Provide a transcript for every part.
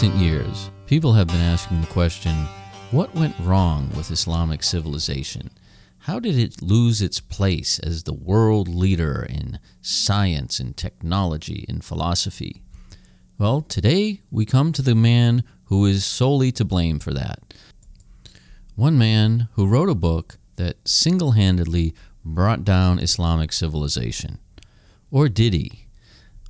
recent years, people have been asking the question what went wrong with Islamic civilization? How did it lose its place as the world leader in science and technology and philosophy? Well, today we come to the man who is solely to blame for that. One man who wrote a book that single handedly brought down Islamic civilization. Or did he?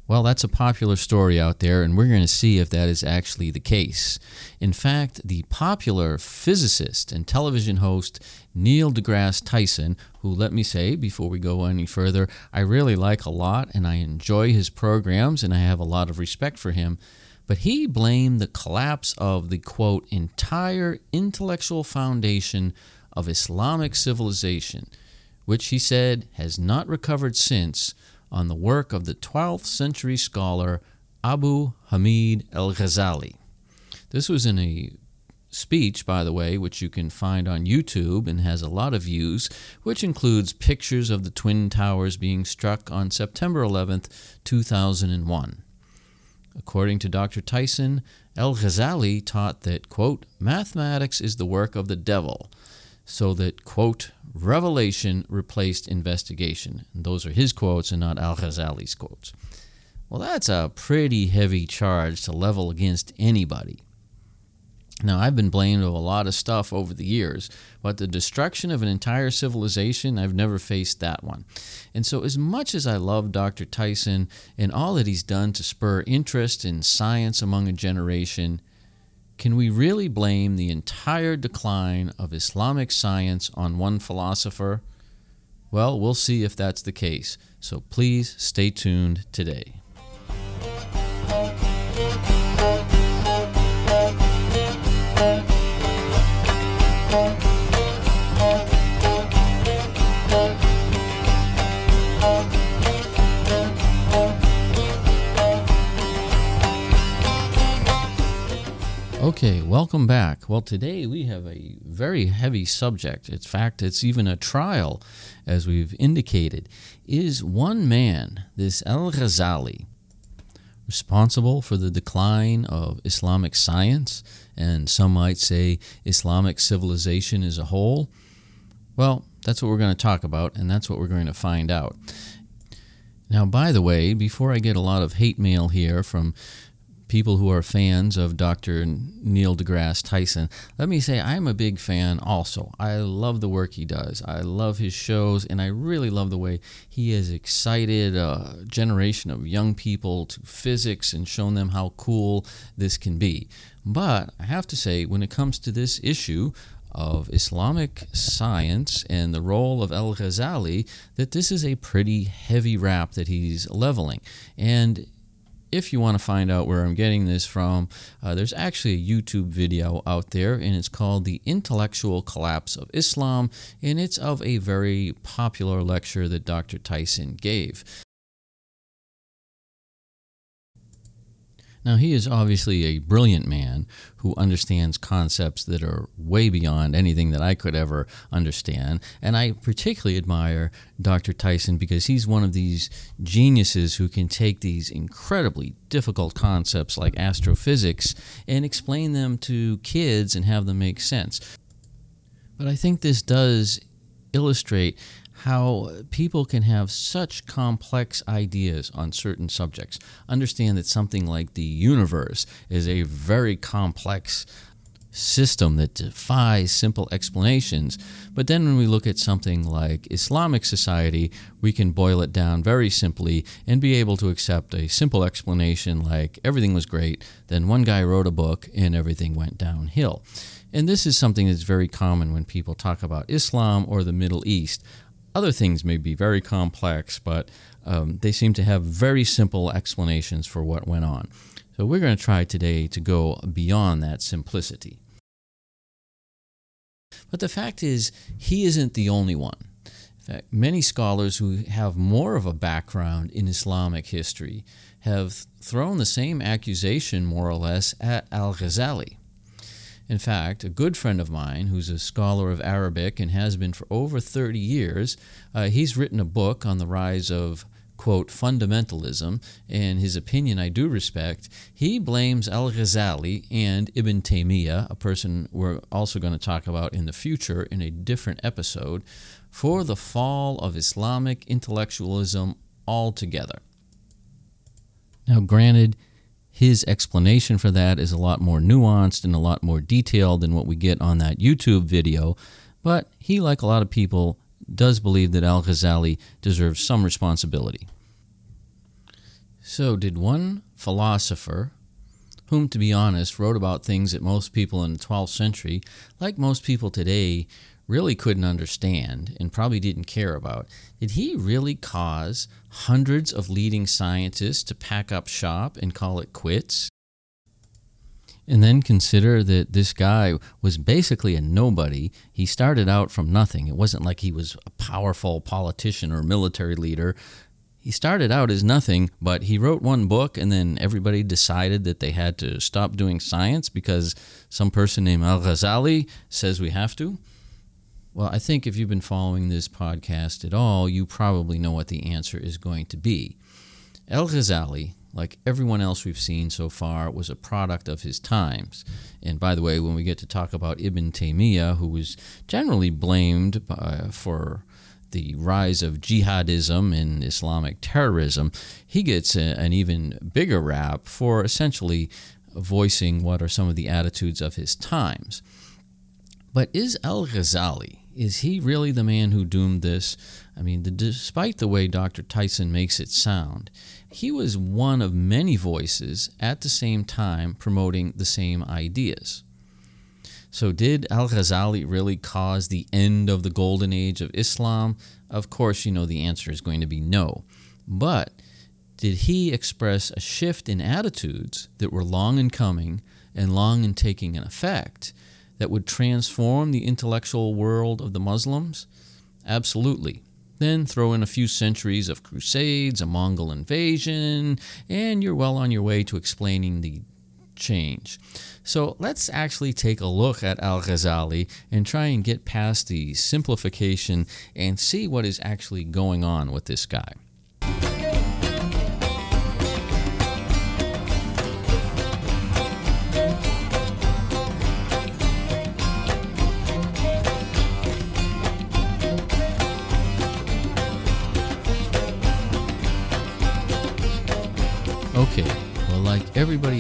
Well, that's a popular story out there, and we're going to see if that is actually the case. In fact, the popular physicist and television host Neil deGrasse Tyson, who, let me say before we go any further, I really like a lot and I enjoy his programs and I have a lot of respect for him, but he blamed the collapse of the quote, entire intellectual foundation of Islamic civilization, which he said has not recovered since on the work of the 12th century scholar Abu Hamid al Ghazali. This was in a speech, by the way, which you can find on YouTube and has a lot of views, which includes pictures of the Twin Towers being struck on September 11th, 2001. According to Dr. Tyson, Al Ghazali taught that, quote, mathematics is the work of the devil, so that, quote, revelation replaced investigation. And those are his quotes and not Al Ghazali's quotes. Well, that's a pretty heavy charge to level against anybody. Now, I've been blamed of a lot of stuff over the years, but the destruction of an entire civilization, I've never faced that one. And so, as much as I love Dr. Tyson and all that he's done to spur interest in science among a generation, can we really blame the entire decline of Islamic science on one philosopher? Well, we'll see if that's the case, so please stay tuned today. Okay, welcome back. Well, today we have a very heavy subject. In fact, it's even a trial, as we've indicated. Is one man, this Al Ghazali, responsible for the decline of Islamic science and some might say Islamic civilization as a whole? Well, that's what we're going to talk about, and that's what we're going to find out. Now, by the way, before I get a lot of hate mail here from people who are fans of Dr. Neil deGrasse Tyson, let me say I'm a big fan also. I love the work he does. I love his shows, and I really love the way he has excited a generation of young people to physics and shown them how cool this can be. But I have to say, when it comes to this issue, of Islamic science and the role of Al Ghazali, that this is a pretty heavy rap that he's leveling. And if you want to find out where I'm getting this from, uh, there's actually a YouTube video out there, and it's called The Intellectual Collapse of Islam, and it's of a very popular lecture that Dr. Tyson gave. Now, he is obviously a brilliant man who understands concepts that are way beyond anything that I could ever understand. And I particularly admire Dr. Tyson because he's one of these geniuses who can take these incredibly difficult concepts like astrophysics and explain them to kids and have them make sense. But I think this does illustrate how people can have such complex ideas on certain subjects. Understand that something like the universe is a very complex system that defies simple explanations. But then when we look at something like Islamic society, we can boil it down very simply and be able to accept a simple explanation like everything was great, then one guy wrote a book and everything went downhill. And this is something that's very common when people talk about Islam or the Middle East. Other things may be very complex, but um, they seem to have very simple explanations for what went on. So we're going to try today to go beyond that simplicity. But the fact is, he isn't the only one. In fact, many scholars who have more of a background in Islamic history have thrown the same accusation, more or less, at Al Ghazali. In fact, a good friend of mine, who's a scholar of Arabic and has been for over 30 years, uh, he's written a book on the rise of quote, fundamentalism, and his opinion I do respect, he blames Al Ghazali and Ibn Taymiyyah, a person we're also going to talk about in the future in a different episode, for the fall of Islamic intellectualism altogether. Now, granted, his explanation for that is a lot more nuanced and a lot more detailed than what we get on that YouTube video, but he, like a lot of people, does believe that Al Ghazali deserves some responsibility. So, did one philosopher, whom, to be honest, wrote about things that most people in the 12th century, like most people today, really couldn't understand and probably didn't care about, did he really cause hundreds of leading scientists to pack up shop and call it quits? And then consider that this guy was basically a nobody. He started out from nothing. It wasn't like he was a powerful politician or military leader. He started out as nothing, but he wrote one book, and then everybody decided that they had to stop doing science because some person named Al Ghazali says we have to. Well, I think if you've been following this podcast at all, you probably know what the answer is going to be. Al Ghazali like everyone else we've seen so far, was a product of his times. And by the way, when we get to talk about Ibn Taymiyyah, who was generally blamed uh, for the rise of jihadism and Islamic terrorism, he gets a, an even bigger rap for essentially voicing what are some of the attitudes of his times. But is Al Ghazali, is he really the man who doomed this? I mean, the, despite the way Dr. Tyson makes it sound, he was one of many voices at the same time promoting the same ideas. So, did Al Ghazali really cause the end of the golden age of Islam? Of course, you know the answer is going to be no. But did he express a shift in attitudes that were long in coming and long in taking an effect that would transform the intellectual world of the Muslims? Absolutely. Then throw in a few centuries of crusades, a Mongol invasion, and you're well on your way to explaining the change. So let's actually take a look at Al Ghazali and try and get past the simplification and see what is actually going on with this guy.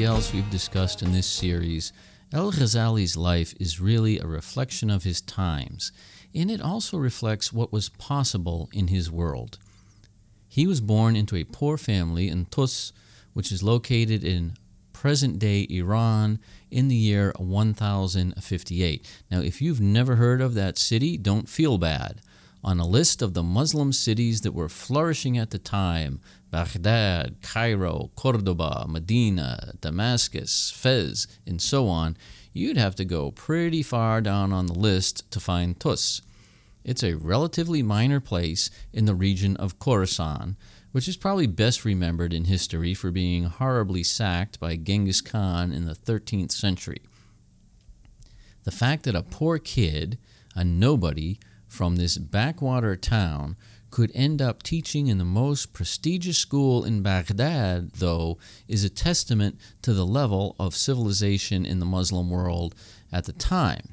Else we've discussed in this series, El Ghazali's life is really a reflection of his times, and it also reflects what was possible in his world. He was born into a poor family in Tus, which is located in present day Iran in the year 1058. Now, if you've never heard of that city, don't feel bad. On a list of the Muslim cities that were flourishing at the time, Baghdad, Cairo, Cordoba, Medina, Damascus, Fez, and so on, you'd have to go pretty far down on the list to find Tus. It's a relatively minor place in the region of Khorasan, which is probably best remembered in history for being horribly sacked by Genghis Khan in the 13th century. The fact that a poor kid, a nobody, from this backwater town could end up teaching in the most prestigious school in Baghdad, though, is a testament to the level of civilization in the Muslim world at the time.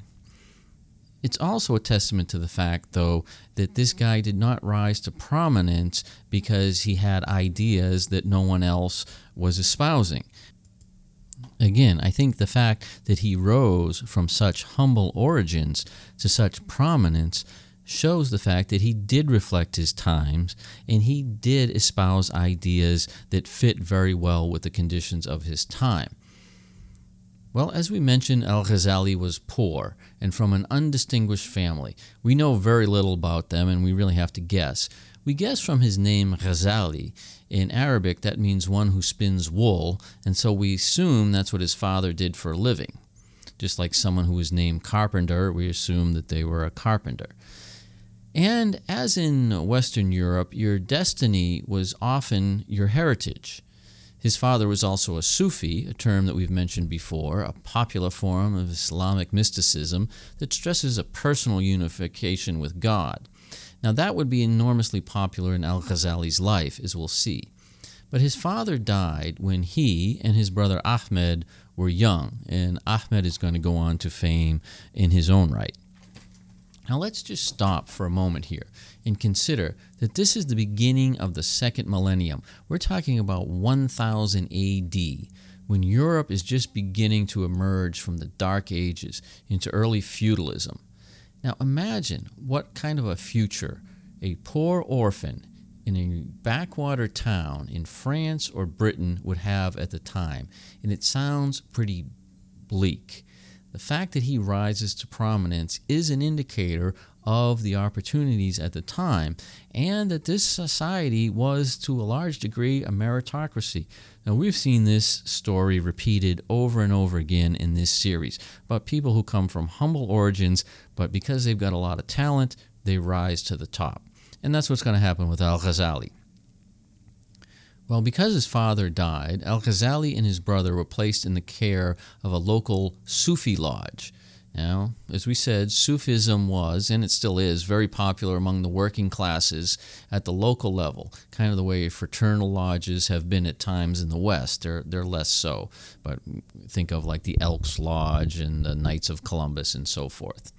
It's also a testament to the fact, though, that this guy did not rise to prominence because he had ideas that no one else was espousing. Again, I think the fact that he rose from such humble origins to such prominence shows the fact that he did reflect his times and he did espouse ideas that fit very well with the conditions of his time. Well, as we mentioned, Al Ghazali was poor and from an undistinguished family. We know very little about them and we really have to guess. We guess from his name Ghazali. In Arabic, that means one who spins wool, and so we assume that's what his father did for a living. Just like someone who was named Carpenter, we assume that they were a carpenter. And as in Western Europe, your destiny was often your heritage. His father was also a Sufi, a term that we've mentioned before, a popular form of Islamic mysticism that stresses a personal unification with God. Now, that would be enormously popular in Al Ghazali's life, as we'll see. But his father died when he and his brother Ahmed were young, and Ahmed is going to go on to fame in his own right. Now, let's just stop for a moment here and consider that this is the beginning of the second millennium. We're talking about 1000 AD, when Europe is just beginning to emerge from the Dark Ages into early feudalism. Now, imagine what kind of a future a poor orphan in a backwater town in France or Britain would have at the time, and it sounds pretty bleak. The fact that he rises to prominence is an indicator of the opportunities at the time, and that this society was to a large degree a meritocracy. Now, we've seen this story repeated over and over again in this series about people who come from humble origins, but because they've got a lot of talent, they rise to the top. And that's what's going to happen with Al Ghazali. Well, because his father died, Al Ghazali and his brother were placed in the care of a local Sufi lodge. Now, as we said, Sufism was, and it still is, very popular among the working classes at the local level, kind of the way fraternal lodges have been at times in the West. They're, they're less so, but think of like the Elks Lodge and the Knights of Columbus and so forth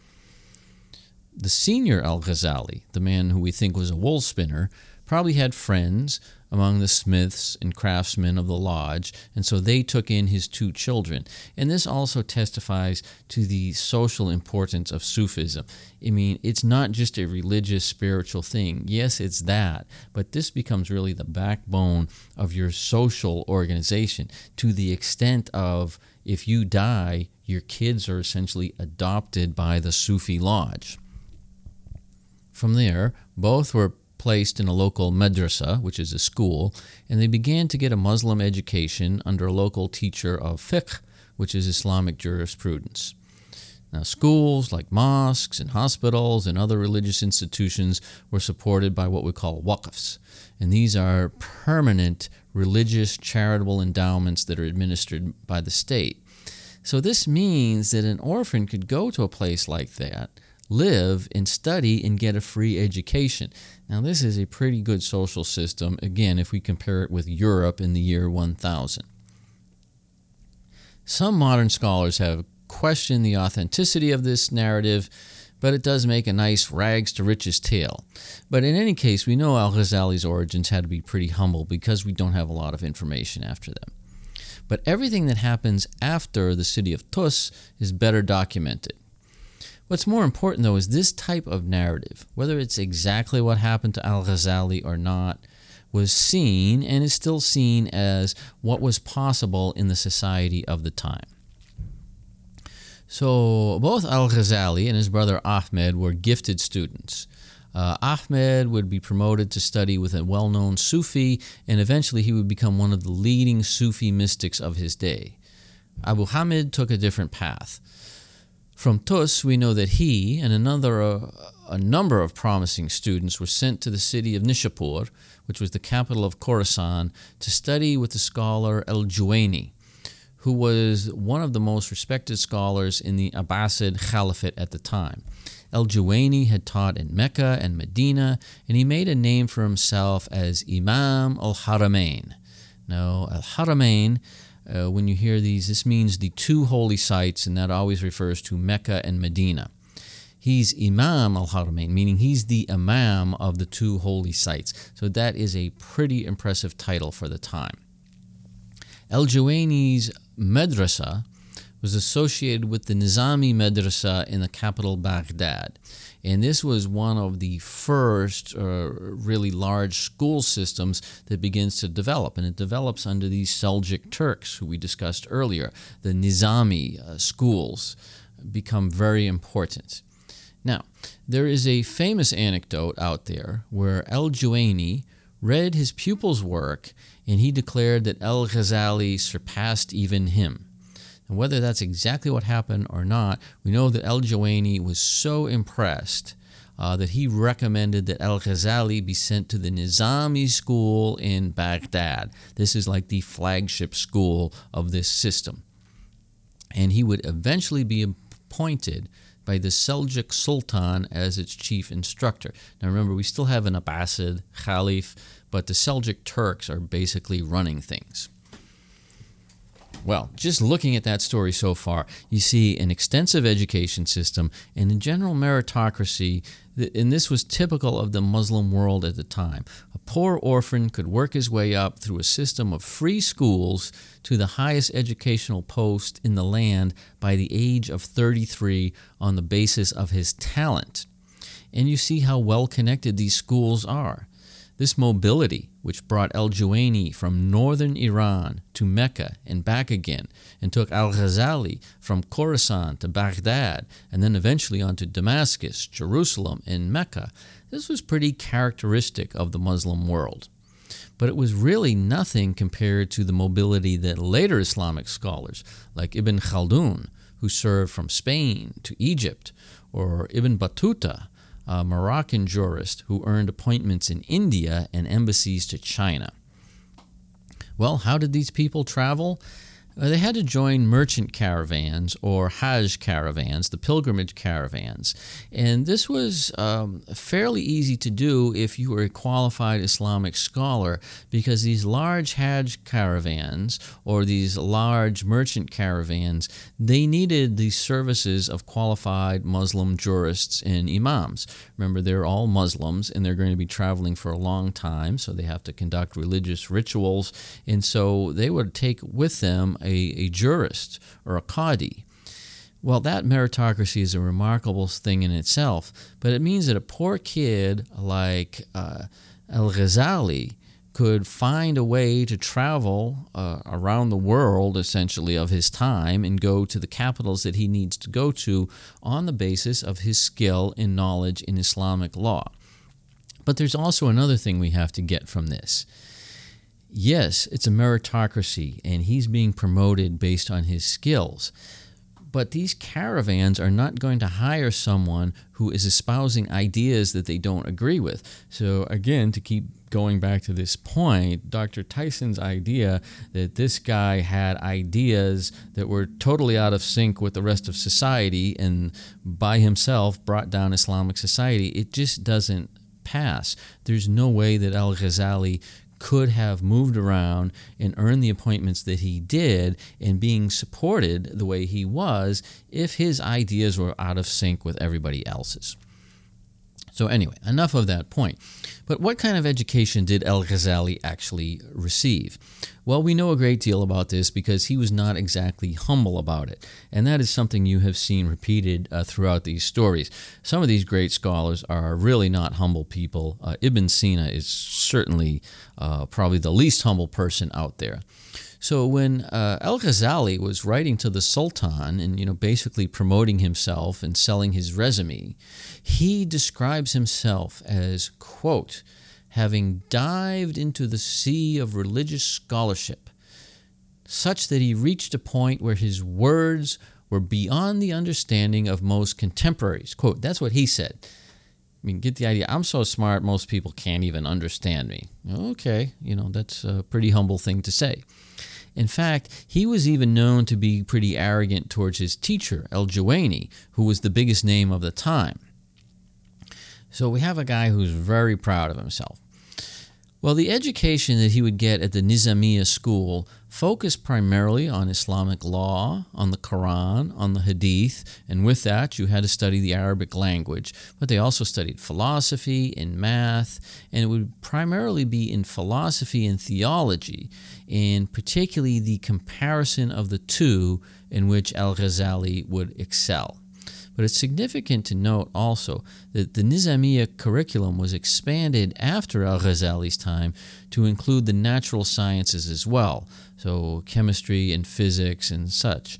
the senior Al Ghazali, the man who we think was a wool spinner, probably had friends among the smiths and craftsmen of the lodge, and so they took in his two children. And this also testifies to the social importance of Sufism. I mean, it's not just a religious, spiritual thing. Yes, it's that, but this becomes really the backbone of your social organization to the extent of if you die, your kids are essentially adopted by the Sufi lodge. From there, both were placed in a local madrasa, which is a school, and they began to get a Muslim education under a local teacher of fiqh, which is Islamic jurisprudence. Now, schools like mosques and hospitals and other religious institutions were supported by what we call waqfs, and these are permanent religious charitable endowments that are administered by the state. So, this means that an orphan could go to a place like that live and study and get a free education. Now, this is a pretty good social system, again, if we compare it with Europe in the year 1000. Some modern scholars have questioned the authenticity of this narrative, but it does make a nice rags to riches tale. But in any case, we know Al Ghazali's origins had to be pretty humble because we don't have a lot of information after them. But everything that happens after the city of Tus is better documented. What's more important, though, is this type of narrative, whether it's exactly what happened to Al Ghazali or not, was seen and is still seen as what was possible in the society of the time. So, both Al Ghazali and his brother Ahmed were gifted students. Uh, Ahmed would be promoted to study with a well known Sufi, and eventually he would become one of the leading Sufi mystics of his day. Abu Hamid took a different path. From Tus, we know that he and another, uh, a number of promising students were sent to the city of Nishapur, which was the capital of Khorasan, to study with the scholar El Juwayni, who was one of the most respected scholars in the Abbasid Caliphate at the time. El Juwayni had taught in Mecca and Medina, and he made a name for himself as Imam al Haramain. Now, al Haramain uh, when you hear these, this means the two holy sites, and that always refers to Mecca and Medina. He's Imam al Haramain, meaning he's the Imam of the two holy sites. So that is a pretty impressive title for the time. El Juwayni's madrasa was associated with the Nizami madrasa in the capital Baghdad. And this was one of the first uh, really large school systems that begins to develop. And it develops under these Seljuk Turks, who we discussed earlier. The Nizami uh, schools become very important. Now, there is a famous anecdote out there where El Juwayni read his pupil's work and he declared that El Ghazali surpassed even him. And whether that's exactly what happened or not, we know that El Juwayni was so impressed uh, that he recommended that Al Ghazali be sent to the Nizami school in Baghdad. This is like the flagship school of this system. And he would eventually be appointed by the Seljuk Sultan as its chief instructor. Now remember, we still have an Abbasid Caliph, but the Seljuk Turks are basically running things. Well, just looking at that story so far, you see an extensive education system and a general meritocracy, and this was typical of the Muslim world at the time. A poor orphan could work his way up through a system of free schools to the highest educational post in the land by the age of 33 on the basis of his talent. And you see how well connected these schools are. This mobility, which brought Al Juwaini from northern Iran to Mecca and back again, and took Al Ghazali from Khorasan to Baghdad, and then eventually on to Damascus, Jerusalem, and Mecca, this was pretty characteristic of the Muslim world. But it was really nothing compared to the mobility that later Islamic scholars, like Ibn Khaldun, who served from Spain to Egypt, or Ibn Battuta, a Moroccan jurist who earned appointments in India and embassies to China. Well, how did these people travel? Uh, they had to join merchant caravans or Hajj caravans, the pilgrimage caravans. And this was um, fairly easy to do if you were a qualified Islamic scholar because these large Hajj caravans or these large merchant caravans, they needed the services of qualified Muslim jurists and imams. Remember, they're all Muslims and they're going to be traveling for a long time, so they have to conduct religious rituals. And so they would take with them a, a jurist or a qadi. Well, that meritocracy is a remarkable thing in itself, but it means that a poor kid like uh, Al Ghazali could find a way to travel uh, around the world, essentially, of his time and go to the capitals that he needs to go to on the basis of his skill and knowledge in Islamic law. But there's also another thing we have to get from this yes, it's a meritocracy and he's being promoted based on his skills. But these caravans are not going to hire someone who is espousing ideas that they don't agree with. So, again, to keep going back to this point, Dr. Tyson's idea that this guy had ideas that were totally out of sync with the rest of society and by himself brought down Islamic society, it just doesn't pass. There's no way that Al Ghazali could have moved around and earned the appointments that he did and being supported the way he was if his ideas were out of sync with everybody else's. So, anyway, enough of that point. But what kind of education did Al Ghazali actually receive? Well, we know a great deal about this because he was not exactly humble about it. And that is something you have seen repeated uh, throughout these stories. Some of these great scholars are really not humble people. Uh, Ibn Sina is certainly uh, probably the least humble person out there. So when uh, Al Ghazali was writing to the Sultan and you know basically promoting himself and selling his resume, he describes himself as quote having dived into the sea of religious scholarship, such that he reached a point where his words were beyond the understanding of most contemporaries. Quote, that's what he said. I mean, get the idea. I'm so smart, most people can't even understand me. Okay, you know, that's a pretty humble thing to say. In fact, he was even known to be pretty arrogant towards his teacher, El Juwaini, who was the biggest name of the time. So we have a guy who's very proud of himself. Well, the education that he would get at the Nizamiya school focused primarily on Islamic law, on the Quran, on the Hadith, and with that, you had to study the Arabic language. But they also studied philosophy and math, and it would primarily be in philosophy and theology, and particularly the comparison of the two in which Al Ghazali would excel. But it's significant to note also that the Nizamiya curriculum was expanded after Al Ghazali's time to include the natural sciences as well, so chemistry and physics and such.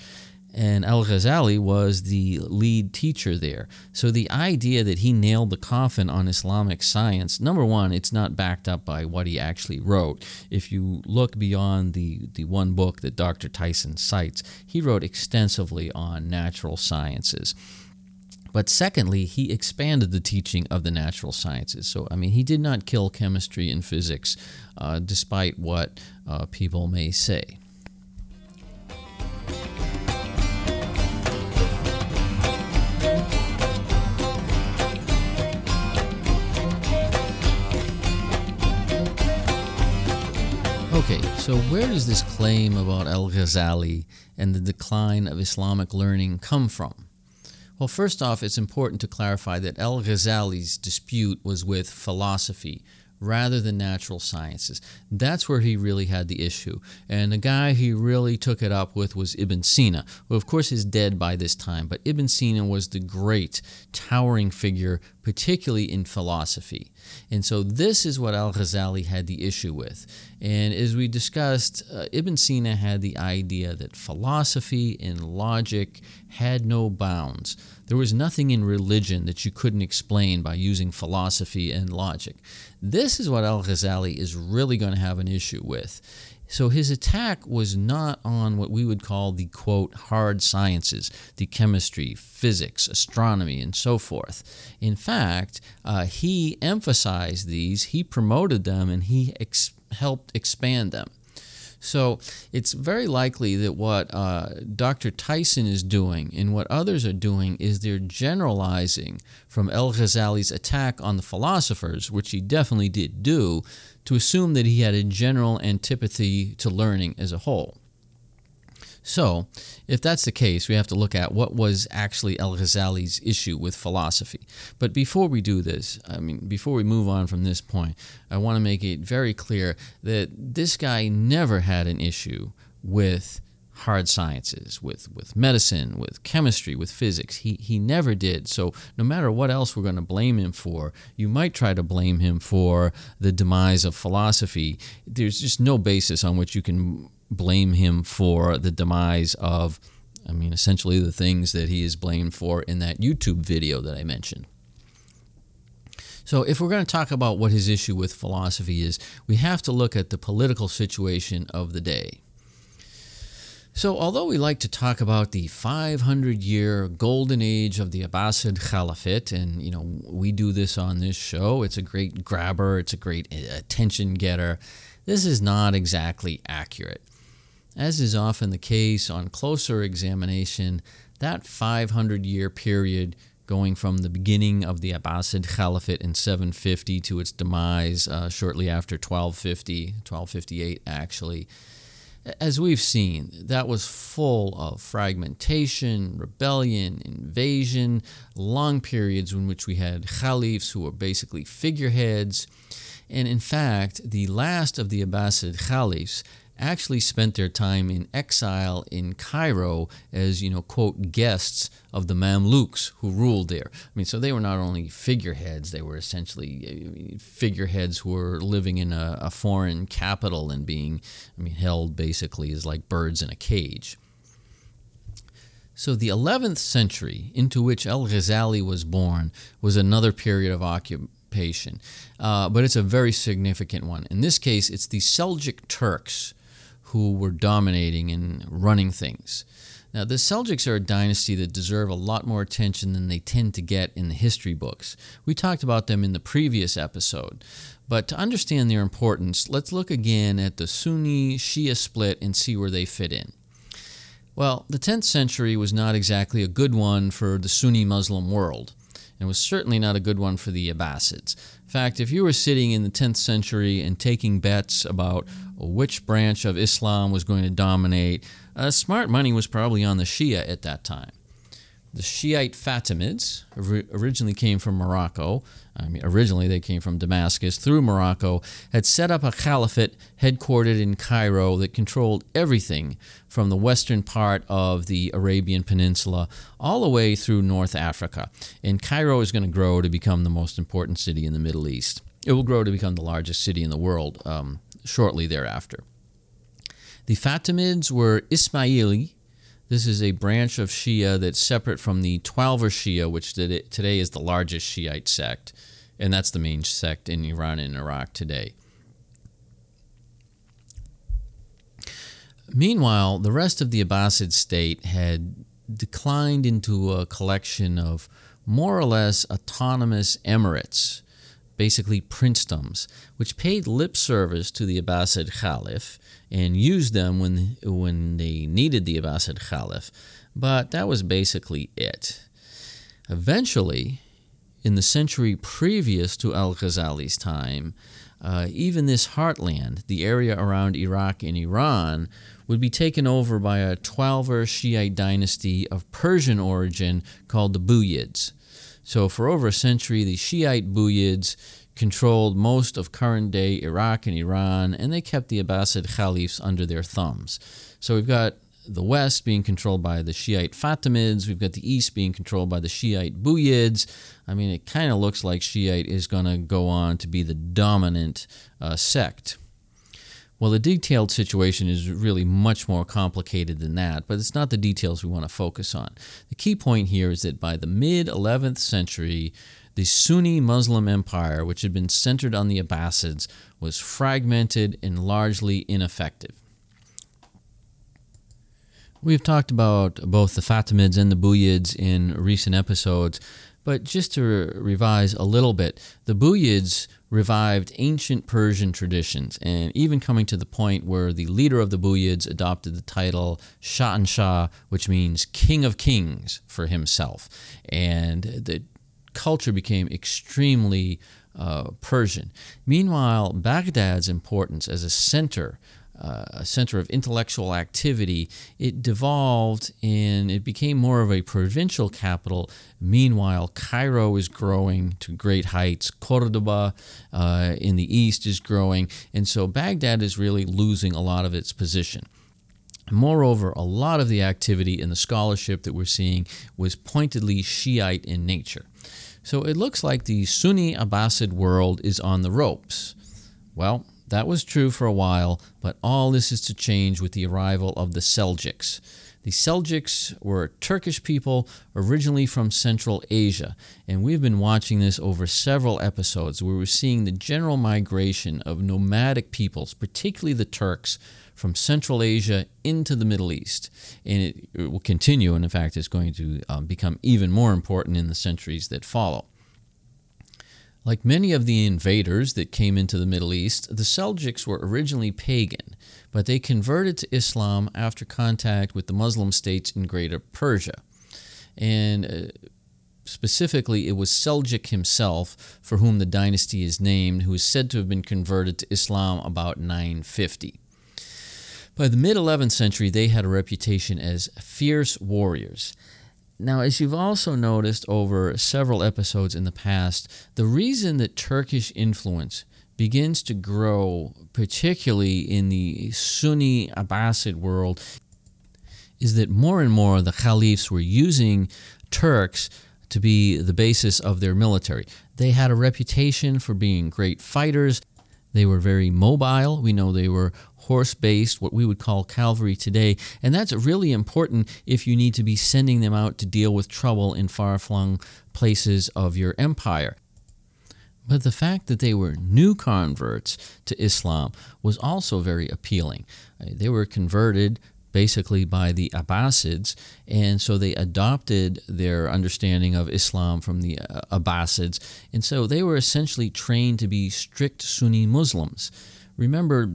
And Al Ghazali was the lead teacher there. So the idea that he nailed the coffin on Islamic science, number one, it's not backed up by what he actually wrote. If you look beyond the, the one book that Dr. Tyson cites, he wrote extensively on natural sciences. But secondly, he expanded the teaching of the natural sciences. So, I mean, he did not kill chemistry and physics, uh, despite what uh, people may say. Okay, so where does this claim about Al Ghazali and the decline of Islamic learning come from? Well, first off, it's important to clarify that Al Ghazali's dispute was with philosophy rather than natural sciences. That's where he really had the issue. And the guy he really took it up with was Ibn Sina, who, of course, is dead by this time. But Ibn Sina was the great, towering figure, particularly in philosophy. And so this is what Al Ghazali had the issue with. And as we discussed, uh, Ibn Sina had the idea that philosophy and logic had no bounds. There was nothing in religion that you couldn't explain by using philosophy and logic. This is what Al Ghazali is really going to have an issue with. So his attack was not on what we would call the quote hard sciences, the chemistry, physics, astronomy, and so forth. In fact, uh, he emphasized these, he promoted them, and he ex- helped expand them. So it's very likely that what uh, Dr. Tyson is doing and what others are doing is they're generalizing from El Ghazali's attack on the philosophers, which he definitely did do, to assume that he had a general antipathy to learning as a whole. So, if that's the case, we have to look at what was actually Al Ghazali's issue with philosophy. But before we do this, I mean, before we move on from this point, I want to make it very clear that this guy never had an issue with hard sciences, with, with medicine, with chemistry, with physics. He, he never did. So, no matter what else we're going to blame him for, you might try to blame him for the demise of philosophy. There's just no basis on which you can blame him for the demise of, I mean, essentially the things that he is blamed for in that YouTube video that I mentioned. So, if we're going to talk about what his issue with philosophy is, we have to look at the political situation of the day. So, although we like to talk about the 500 year golden age of the Abbasid Caliphate, and you know, we do this on this show, it's a great grabber, it's a great uh, attention getter, this is not exactly accurate. As is often the case on closer examination, that 500 year period going from the beginning of the Abbasid Caliphate in 750 to its demise uh, shortly after 1250, 1258 actually, as we've seen, that was full of fragmentation, rebellion, invasion, long periods in which we had caliphs who were basically figureheads. And in fact, the last of the Abbasid caliphs actually spent their time in exile in Cairo as, you know, quote, guests of the Mamluks who ruled there. I mean, so they were not only figureheads, they were essentially uh, figureheads who were living in a, a foreign capital and being, I mean, held basically as like birds in a cage. So the 11th century, into which El Ghazali was born, was another period of occupation, uh, but it's a very significant one. In this case, it's the Seljuk Turks who were dominating and running things. Now, the Seljuks are a dynasty that deserve a lot more attention than they tend to get in the history books. We talked about them in the previous episode. But to understand their importance, let's look again at the Sunni Shia split and see where they fit in. Well, the 10th century was not exactly a good one for the Sunni Muslim world, and was certainly not a good one for the Abbasids. In fact, if you were sitting in the 10th century and taking bets about which branch of Islam was going to dominate, uh, smart money was probably on the Shia at that time. The Shiite Fatimids originally came from Morocco. I mean, originally they came from Damascus through Morocco, had set up a caliphate headquartered in Cairo that controlled everything from the western part of the Arabian Peninsula all the way through North Africa. And Cairo is going to grow to become the most important city in the Middle East. It will grow to become the largest city in the world um, shortly thereafter. The Fatimids were Ismaili this is a branch of Shia that's separate from the Twelver Shia, which today is the largest Shiite sect, and that's the main sect in Iran and Iraq today. Meanwhile, the rest of the Abbasid state had declined into a collection of more or less autonomous emirates, basically princedoms, which paid lip service to the Abbasid Caliph and used them when, when they needed the Abbasid Caliph, but that was basically it. Eventually, in the century previous to Al Ghazali's time, uh, even this heartland, the area around Iraq and Iran, would be taken over by a 12er Shiite dynasty of Persian origin called the Buyids. So, for over a century, the Shiite Buyids controlled most of current day Iraq and Iran, and they kept the Abbasid caliphs under their thumbs. So, we've got the west being controlled by the Shiite Fatimids, we've got the east being controlled by the Shiite Buyids. I mean, it kind of looks like Shiite is going to go on to be the dominant uh, sect. Well, the detailed situation is really much more complicated than that, but it's not the details we want to focus on. The key point here is that by the mid 11th century, the Sunni Muslim empire, which had been centered on the Abbasids, was fragmented and largely ineffective. We've talked about both the Fatimids and the Buyids in recent episodes, but just to revise a little bit, the Buyids revived ancient Persian traditions, and even coming to the point where the leader of the Buyids adopted the title Shahanshah, which means King of Kings, for himself. And the culture became extremely uh, Persian. Meanwhile, Baghdad's importance as a center uh, a center of intellectual activity, it devolved and it became more of a provincial capital. Meanwhile, Cairo is growing to great heights. Cordoba uh, in the east is growing. And so Baghdad is really losing a lot of its position. Moreover, a lot of the activity in the scholarship that we're seeing was pointedly Shiite in nature. So it looks like the Sunni Abbasid world is on the ropes. Well, that was true for a while, but all this is to change with the arrival of the Seljuks. The Seljuks were Turkish people originally from Central Asia, and we've been watching this over several episodes where we're seeing the general migration of nomadic peoples, particularly the Turks, from Central Asia into the Middle East. And it, it will continue, and in fact, it's going to um, become even more important in the centuries that follow. Like many of the invaders that came into the Middle East, the Seljuks were originally pagan, but they converted to Islam after contact with the Muslim states in Greater Persia. And uh, specifically, it was Seljuk himself, for whom the dynasty is named, who is said to have been converted to Islam about 950. By the mid 11th century, they had a reputation as fierce warriors. Now, as you've also noticed over several episodes in the past, the reason that Turkish influence begins to grow, particularly in the Sunni Abbasid world, is that more and more the caliphs were using Turks to be the basis of their military. They had a reputation for being great fighters. They were very mobile. We know they were horse based, what we would call cavalry today. And that's really important if you need to be sending them out to deal with trouble in far flung places of your empire. But the fact that they were new converts to Islam was also very appealing. They were converted basically by the Abbasids, and so they adopted their understanding of Islam from the uh, Abbasids, and so they were essentially trained to be strict Sunni Muslims. Remember,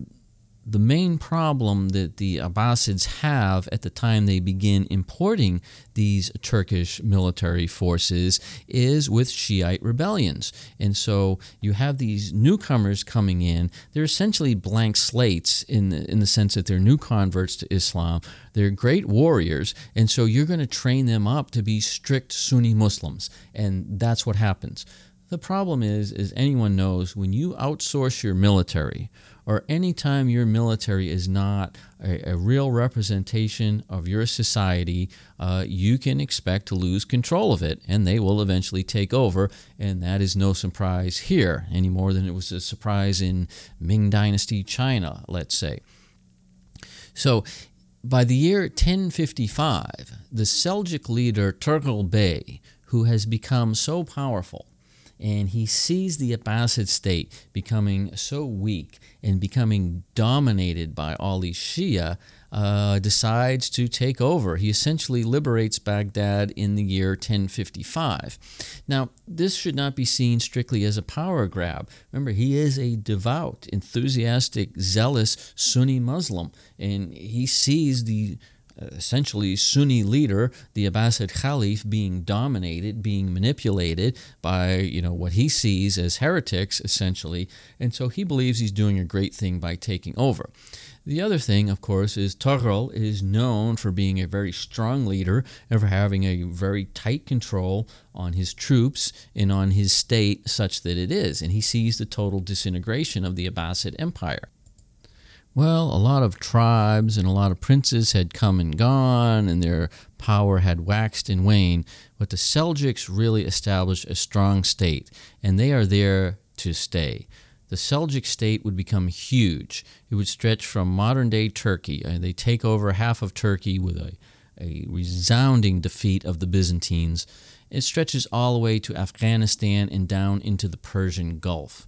the main problem that the Abbasids have at the time they begin importing these Turkish military forces is with Shiite rebellions. And so you have these newcomers coming in. They're essentially blank slates in the, in the sense that they're new converts to Islam. They're great warriors. And so you're going to train them up to be strict Sunni Muslims. And that's what happens. The problem is, as anyone knows, when you outsource your military, or anytime your military is not a, a real representation of your society, uh, you can expect to lose control of it, and they will eventually take over. And that is no surprise here any more than it was a surprise in Ming Dynasty China, let's say. So, by the year 1055, the Seljuk leader Tughril Bey, who has become so powerful and he sees the Abbasid state becoming so weak and becoming dominated by all these Shia, uh, decides to take over. He essentially liberates Baghdad in the year 1055. Now, this should not be seen strictly as a power grab. Remember, he is a devout, enthusiastic, zealous Sunni Muslim, and he sees the essentially Sunni leader, the Abbasid Caliph, being dominated, being manipulated by you know what he sees as heretics, essentially, and so he believes he's doing a great thing by taking over. The other thing, of course, is Tughril is known for being a very strong leader and for having a very tight control on his troops and on his state, such that it is, and he sees the total disintegration of the Abbasid Empire. Well, a lot of tribes and a lot of princes had come and gone, and their power had waxed and waned, but the Seljuks really established a strong state, and they are there to stay. The Seljuk state would become huge. It would stretch from modern day Turkey. They take over half of Turkey with a, a resounding defeat of the Byzantines. It stretches all the way to Afghanistan and down into the Persian Gulf.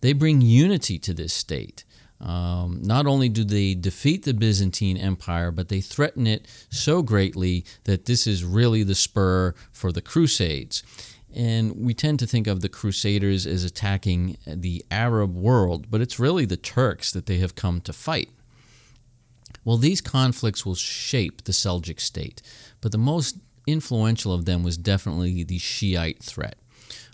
They bring unity to this state. Um, not only do they defeat the Byzantine Empire, but they threaten it so greatly that this is really the spur for the Crusades. And we tend to think of the Crusaders as attacking the Arab world, but it's really the Turks that they have come to fight. Well, these conflicts will shape the Seljuk state, but the most influential of them was definitely the Shiite threat.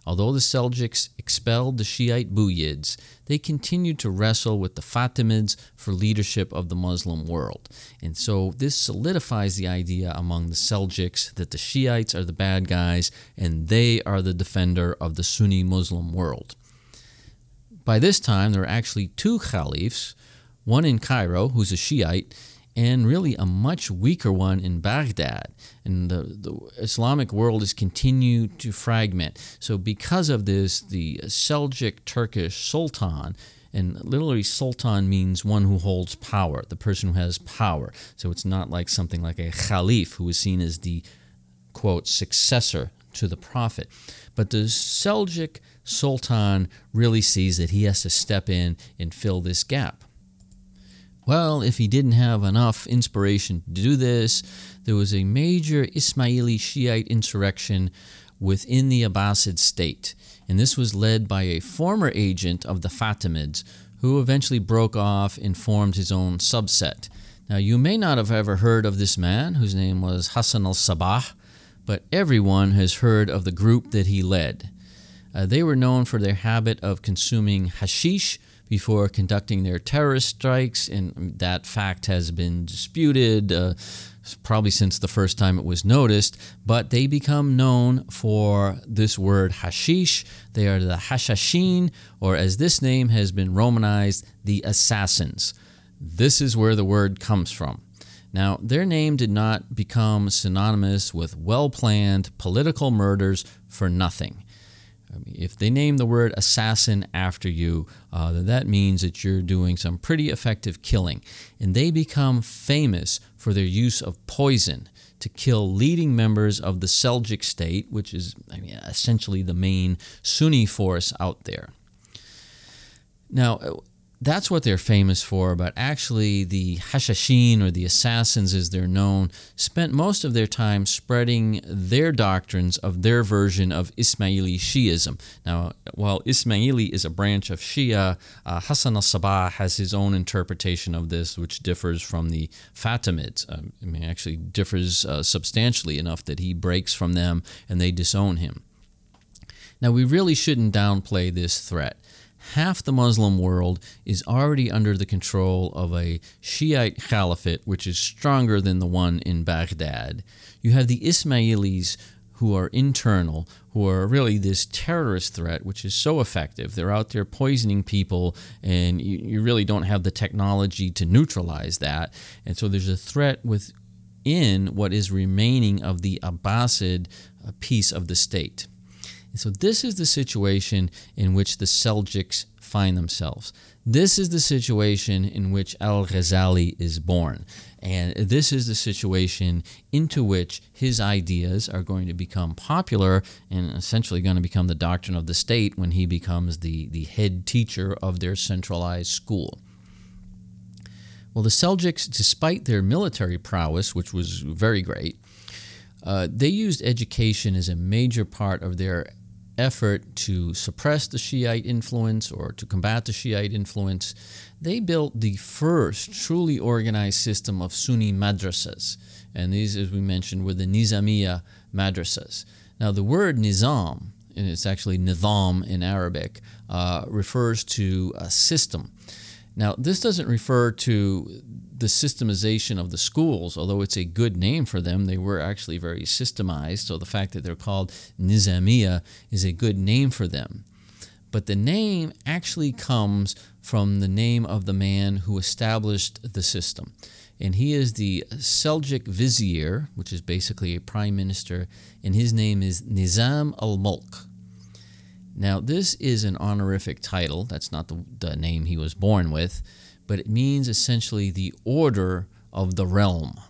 Although the Seljuks expelled the Shiite Buyids, they continued to wrestle with the Fatimids for leadership of the Muslim world. And so this solidifies the idea among the Seljuks that the Shiites are the bad guys and they are the defender of the Sunni Muslim world. By this time, there are actually two caliphs, one in Cairo, who's a Shiite, and really a much weaker one in Baghdad. And the, the Islamic world has continued to fragment. So, because of this, the Seljuk Turkish Sultan, and literally Sultan means one who holds power, the person who has power. So, it's not like something like a Khalif who is seen as the quote successor to the Prophet. But the Seljuk Sultan really sees that he has to step in and fill this gap. Well, if he didn't have enough inspiration to do this, there was a major Ismaili Shiite insurrection within the Abbasid state, and this was led by a former agent of the Fatimids who eventually broke off and formed his own subset. Now, you may not have ever heard of this man, whose name was Hassan al Sabah, but everyone has heard of the group that he led. Uh, they were known for their habit of consuming hashish before conducting their terrorist strikes, and that fact has been disputed. Uh, probably since the first time it was noticed, but they become known for this word hashish. They are the hashashin, or as this name has been romanized, the assassins. This is where the word comes from. Now, their name did not become synonymous with well planned political murders for nothing. I mean, if they name the word assassin after you, uh, that means that you're doing some pretty effective killing. And they become famous for their use of poison to kill leading members of the Seljuk state, which is I mean, essentially the main Sunni force out there. Now, that's what they're famous for, but actually, the Hashashin, or the assassins as they're known, spent most of their time spreading their doctrines of their version of Ismaili Shiism. Now, while Ismaili is a branch of Shia, uh, Hassan al Sabah has his own interpretation of this, which differs from the Fatimids. Uh, I mean, actually differs uh, substantially enough that he breaks from them and they disown him. Now, we really shouldn't downplay this threat half the Muslim world is already under the control of a Shiite caliphate, which is stronger than the one in Baghdad. You have the Ismailis who are internal, who are really this terrorist threat, which is so effective. They're out there poisoning people, and you, you really don't have the technology to neutralize that. And so there's a threat within what is remaining of the Abbasid piece of the state. And so this is the situation in which the Seljuks find themselves. This is the situation in which Al Ghazali is born. And this is the situation into which his ideas are going to become popular and essentially going to become the doctrine of the state when he becomes the, the head teacher of their centralized school. Well, the Seljuks, despite their military prowess, which was very great, uh, they used education as a major part of their effort to suppress the Shiite influence or to combat the Shiite influence. They built the first truly organized system of Sunni madrasas. And these, as we mentioned, were the Nizamiya madrasas. Now, the word nizam, and it's actually nizam in Arabic, uh, refers to a system. Now, this doesn't refer to the systemization of the schools, although it's a good name for them, they were actually very systemized. So the fact that they're called Nizamiya is a good name for them. But the name actually comes from the name of the man who established the system. And he is the Seljuk vizier, which is basically a prime minister, and his name is Nizam al Mulk. Now, this is an honorific title. That's not the, the name he was born with but it means essentially the order of the realm.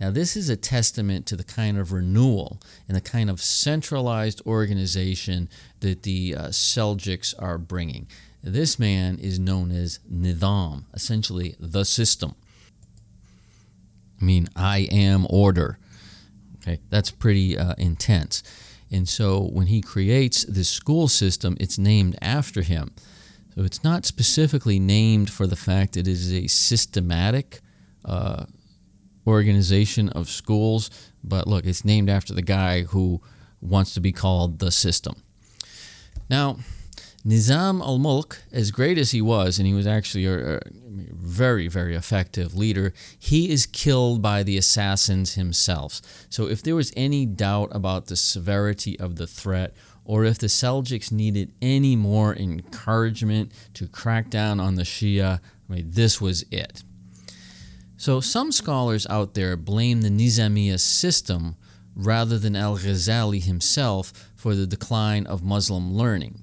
Now, this is a testament to the kind of renewal and the kind of centralized organization that the uh, Seljuks are bringing. This man is known as Nidam, essentially the system. I mean, I am order. Okay, that's pretty uh, intense. And so when he creates this school system, it's named after him. So it's not specifically named for the fact it is a systematic uh, organization of schools, but look, it's named after the guy who wants to be called the system. Now, Nizam al Mulk, as great as he was, and he was actually a, a, very, very effective leader, he is killed by the assassins himself. So, if there was any doubt about the severity of the threat or if the Seljuks needed any more encouragement to crack down on the Shia, I mean, this was it. So some scholars out there blame the Nizamiya system rather than al Ghazali himself for the decline of Muslim learning.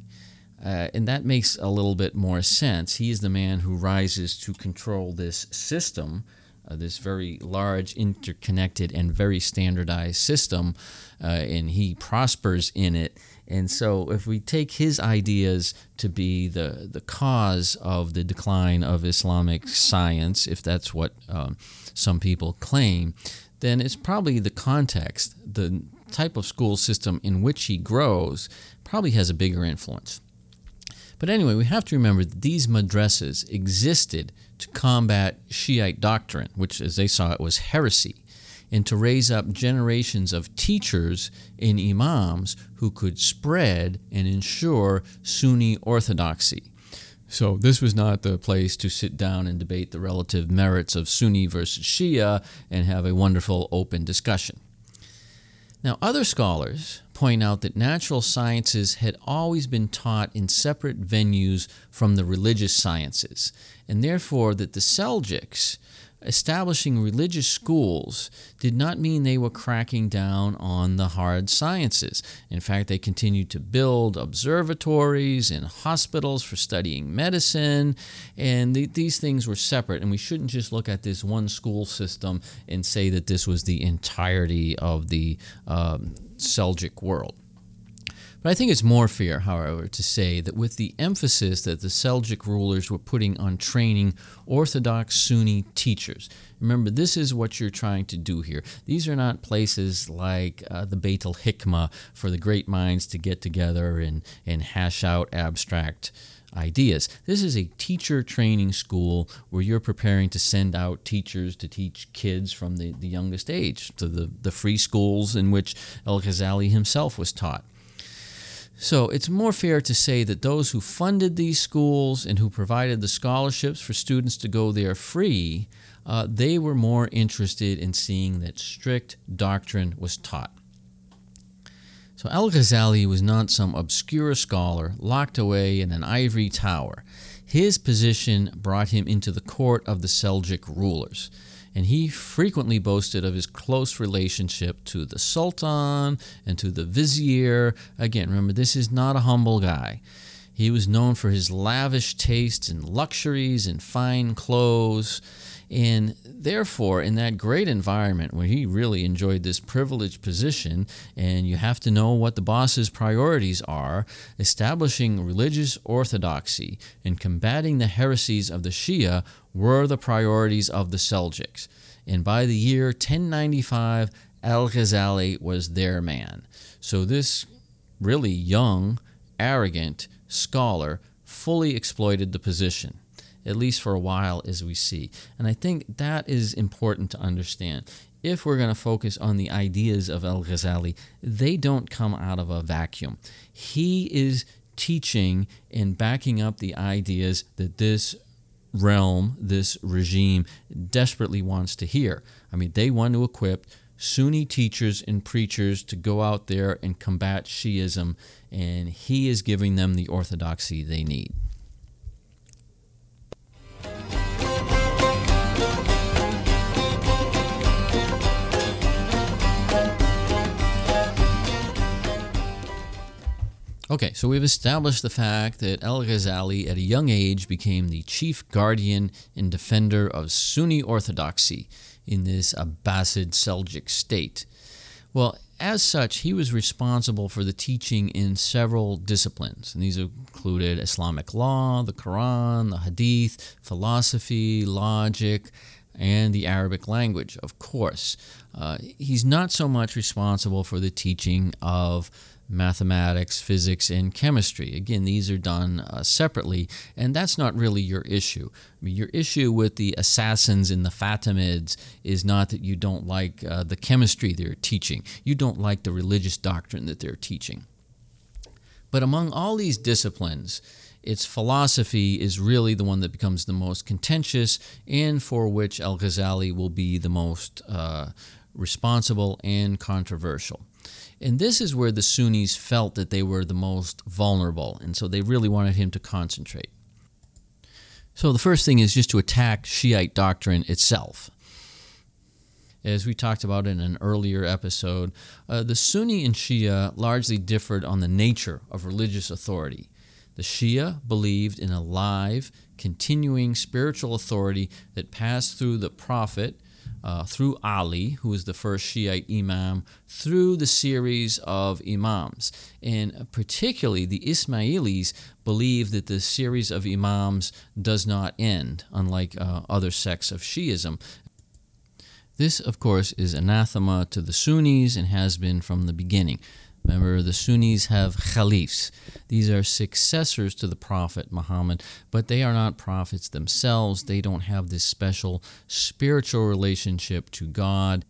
Uh, and that makes a little bit more sense. He is the man who rises to control this system, uh, this very large, interconnected, and very standardized system, uh, and he prospers in it and so, if we take his ideas to be the, the cause of the decline of Islamic science, if that's what um, some people claim, then it's probably the context, the type of school system in which he grows, probably has a bigger influence. But anyway, we have to remember that these madrasas existed to combat Shiite doctrine, which, as they saw it, was heresy and to raise up generations of teachers and imams who could spread and ensure Sunni orthodoxy. So, this was not the place to sit down and debate the relative merits of Sunni versus Shia and have a wonderful open discussion. Now, other scholars point out that natural sciences had always been taught in separate venues from the religious sciences, and therefore that the Seljuks establishing religious schools did not mean they were cracking down on the hard sciences. In fact, they continued to build observatories and hospitals for studying medicine, and the, these things were separate. And we shouldn't just look at this one school system and say that this was the entirety of the um, Seljuk world. But I think it's more fair, however, to say that with the emphasis that the Seljuk rulers were putting on training Orthodox Sunni teachers, remember this is what you're trying to do here. These are not places like uh, the Beit al Hikmah for the great minds to get together and, and hash out abstract ideas. This is a teacher training school where you're preparing to send out teachers to teach kids from the, the youngest age to the, the free schools in which El Ghazali himself was taught. So it's more fair to say that those who funded these schools and who provided the scholarships for students to go there free, uh, they were more interested in seeing that strict doctrine was taught. So Al Ghazali was not some obscure scholar locked away in an ivory tower. His position brought him into the court of the Seljuk rulers and he frequently boasted of his close relationship to the Sultan and to the Vizier. Again, remember, this is not a humble guy. He was known for his lavish tastes and luxuries and fine clothes. And therefore, in that great environment where he really enjoyed this privileged position, and you have to know what the boss's priorities are, establishing religious orthodoxy and combating the heresies of the Shia were the priorities of the Seljuks. And by the year 1095, Al Ghazali was their man. So this really young, arrogant scholar fully exploited the position at least for a while, as we see. And I think that is important to understand. If we're going to focus on the ideas of Al Ghazali, they don't come out of a vacuum. He is teaching and backing up the ideas that this realm, this regime, desperately wants to hear. I mean, they want to equip Sunni teachers and preachers to go out there and combat Shiism, and he is giving them the orthodoxy they need. Okay, so we've established the fact that Al Ghazali at a young age became the chief guardian and defender of Sunni orthodoxy in this Abbasid Seljuk state. Well, as such, he was responsible for the teaching in several disciplines, and these included Islamic law, the Quran, the Hadith, philosophy, logic, and the Arabic language, of course. Uh, he's not so much responsible for the teaching of mathematics, physics, and chemistry. Again, these are done uh, separately, and that's not really your issue. I mean, your issue with the assassins and the Fatimids is not that you don't like uh, the chemistry they're teaching, you don't like the religious doctrine that they're teaching. But among all these disciplines, its philosophy is really the one that becomes the most contentious and for which Al Ghazali will be the most uh, responsible and controversial. And this is where the Sunnis felt that they were the most vulnerable, and so they really wanted him to concentrate. So the first thing is just to attack Shiite doctrine itself. As we talked about in an earlier episode, uh, the Sunni and Shia largely differed on the nature of religious authority. The Shia believed in a live, continuing spiritual authority that passed through the prophet uh, through Ali, who was the first Shiite imam, through the series of imams. And particularly the Ismailis believe that the series of imams does not end, unlike uh, other sects of Shiism. This, of course, is anathema to the Sunnis and has been from the beginning. Remember, the Sunnis have caliphs. These are successors to the Prophet Muhammad, but they are not prophets themselves. They don't have this special spiritual relationship to God.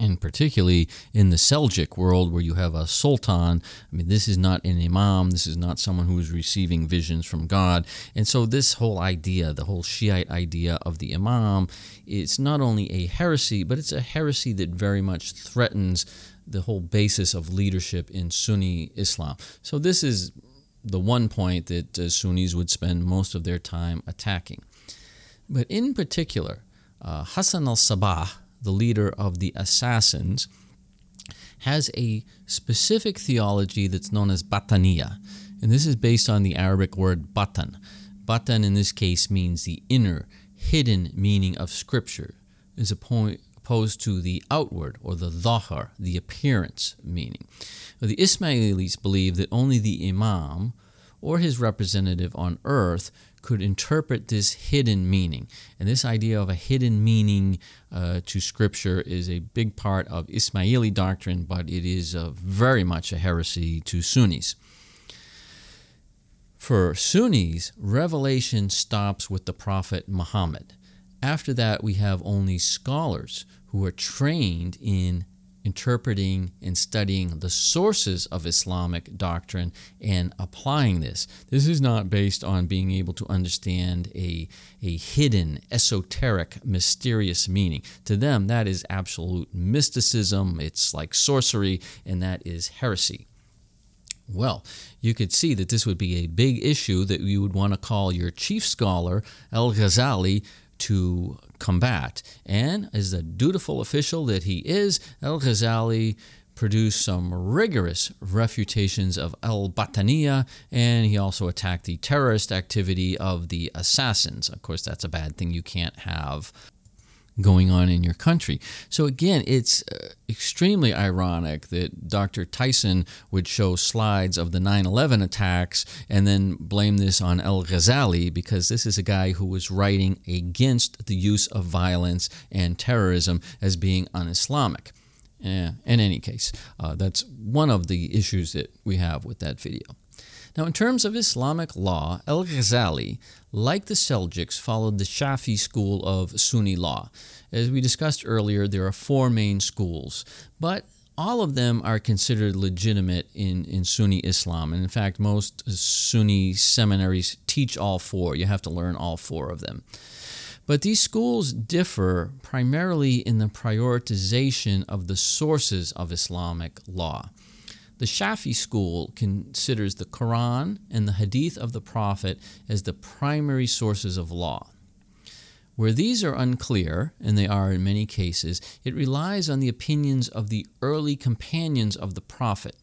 And particularly in the Seljuk world, where you have a sultan, I mean, this is not an imam, this is not someone who is receiving visions from God. And so, this whole idea, the whole Shiite idea of the imam, it's not only a heresy, but it's a heresy that very much threatens the whole basis of leadership in Sunni Islam. So, this is the one point that uh, Sunnis would spend most of their time attacking. But in particular, uh, Hassan al Sabah, the leader of the assassins, has a specific theology that's known as Bataniya. And this is based on the Arabic word batan. Batan in this case means the inner, hidden meaning of Scripture. Is a point opposed to the outward or the dhahar, the appearance meaning. The Ismailis believe that only the Imam or his representative on earth could interpret this hidden meaning. And this idea of a hidden meaning uh, to Scripture is a big part of Ismaili doctrine, but it is uh, very much a heresy to Sunnis. For Sunnis, revelation stops with the Prophet Muhammad. After that, we have only scholars who are trained in interpreting and studying the sources of Islamic doctrine and applying this. This is not based on being able to understand a, a hidden, esoteric, mysterious meaning. To them, that is absolute mysticism, it's like sorcery, and that is heresy. Well, you could see that this would be a big issue that you would want to call your chief scholar, Al Ghazali, to combat. And as the dutiful official that he is, Al Ghazali produced some rigorous refutations of al Bataniya, and he also attacked the terrorist activity of the assassins. Of course, that's a bad thing you can't have going on in your country. So again, it's uh, extremely ironic that Dr. Tyson would show slides of the 9/11 attacks and then blame this on Al-Ghazali because this is a guy who was writing against the use of violence and terrorism as being un-Islamic. Yeah, in any case, uh, that's one of the issues that we have with that video. Now, in terms of Islamic law, Al Ghazali, like the Seljuks, followed the Shafi school of Sunni law. As we discussed earlier, there are four main schools, but all of them are considered legitimate in, in Sunni Islam. And in fact, most Sunni seminaries teach all four. You have to learn all four of them. But these schools differ primarily in the prioritization of the sources of Islamic law. The Shafi school considers the Quran and the Hadith of the Prophet as the primary sources of law. Where these are unclear, and they are in many cases, it relies on the opinions of the early companions of the Prophet.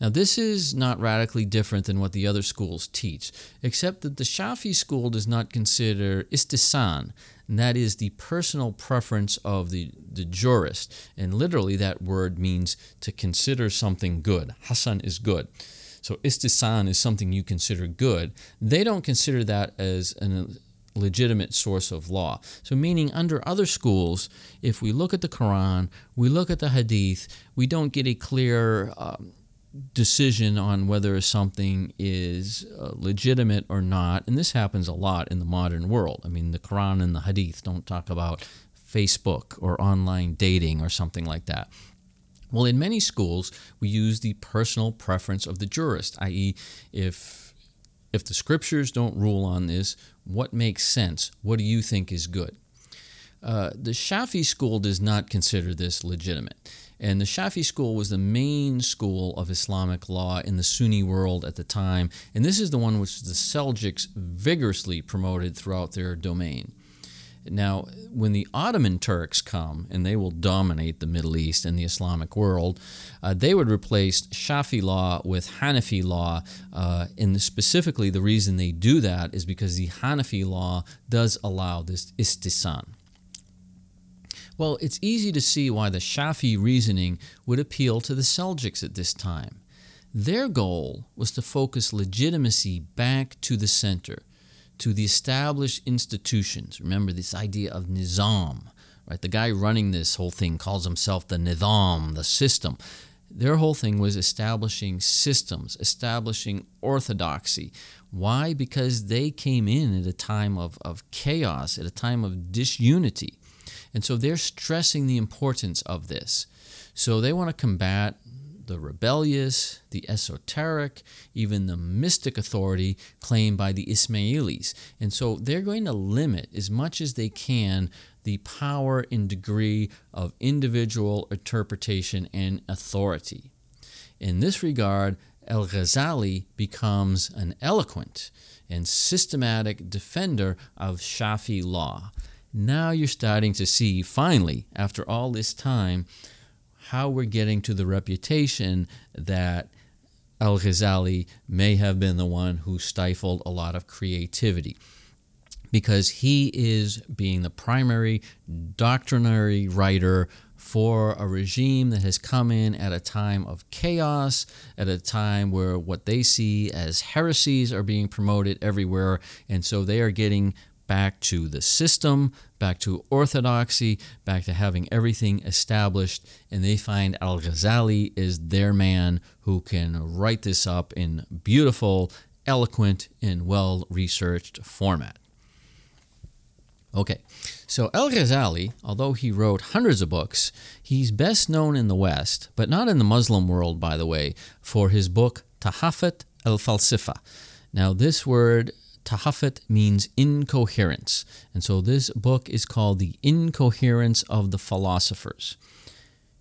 Now, this is not radically different than what the other schools teach, except that the Shafi school does not consider istisan, and that is the personal preference of the, the jurist. And literally, that word means to consider something good. Hasan is good. So, istisan is something you consider good. They don't consider that as a legitimate source of law. So, meaning under other schools, if we look at the Quran, we look at the Hadith, we don't get a clear um, decision on whether something is uh, legitimate or not. And this happens a lot in the modern world. I mean, the Quran and the Hadith don't talk about Facebook or online dating or something like that. Well, in many schools, we use the personal preference of the jurist, i.e., if if the scriptures don't rule on this, what makes sense? What do you think is good? Uh, the Shafi school does not consider this legitimate. And the Shafi school was the main school of Islamic law in the Sunni world at the time. And this is the one which the Seljuks vigorously promoted throughout their domain. Now, when the Ottoman Turks come and they will dominate the Middle East and the Islamic world, uh, they would replace Shafi law with Hanafi law. Uh, and specifically, the reason they do that is because the Hanafi law does allow this istihsan. Well, it's easy to see why the Shafi reasoning would appeal to the Seljuks at this time. Their goal was to focus legitimacy back to the center, to the established institutions. Remember this idea of nizam, right? The guy running this whole thing calls himself the nizam, the system. Their whole thing was establishing systems, establishing orthodoxy. Why? Because they came in at a time of, of chaos, at a time of disunity. And so they're stressing the importance of this. So they want to combat the rebellious, the esoteric, even the mystic authority claimed by the Ismailis. And so they're going to limit as much as they can the power and degree of individual interpretation and authority. In this regard, Al Ghazali becomes an eloquent and systematic defender of Shafi law. Now you're starting to see, finally, after all this time, how we're getting to the reputation that Al Ghazali may have been the one who stifled a lot of creativity. Because he is being the primary doctrinary writer for a regime that has come in at a time of chaos, at a time where what they see as heresies are being promoted everywhere. And so they are getting back to the system, back to orthodoxy, back to having everything established. And they find Al Ghazali is their man who can write this up in beautiful, eloquent, and well researched format. Okay, so Al Ghazali, although he wrote hundreds of books, he's best known in the West, but not in the Muslim world, by the way, for his book Tahafut al Falsifa. Now, this word Tahafut means incoherence. And so this book is called The Incoherence of the Philosophers.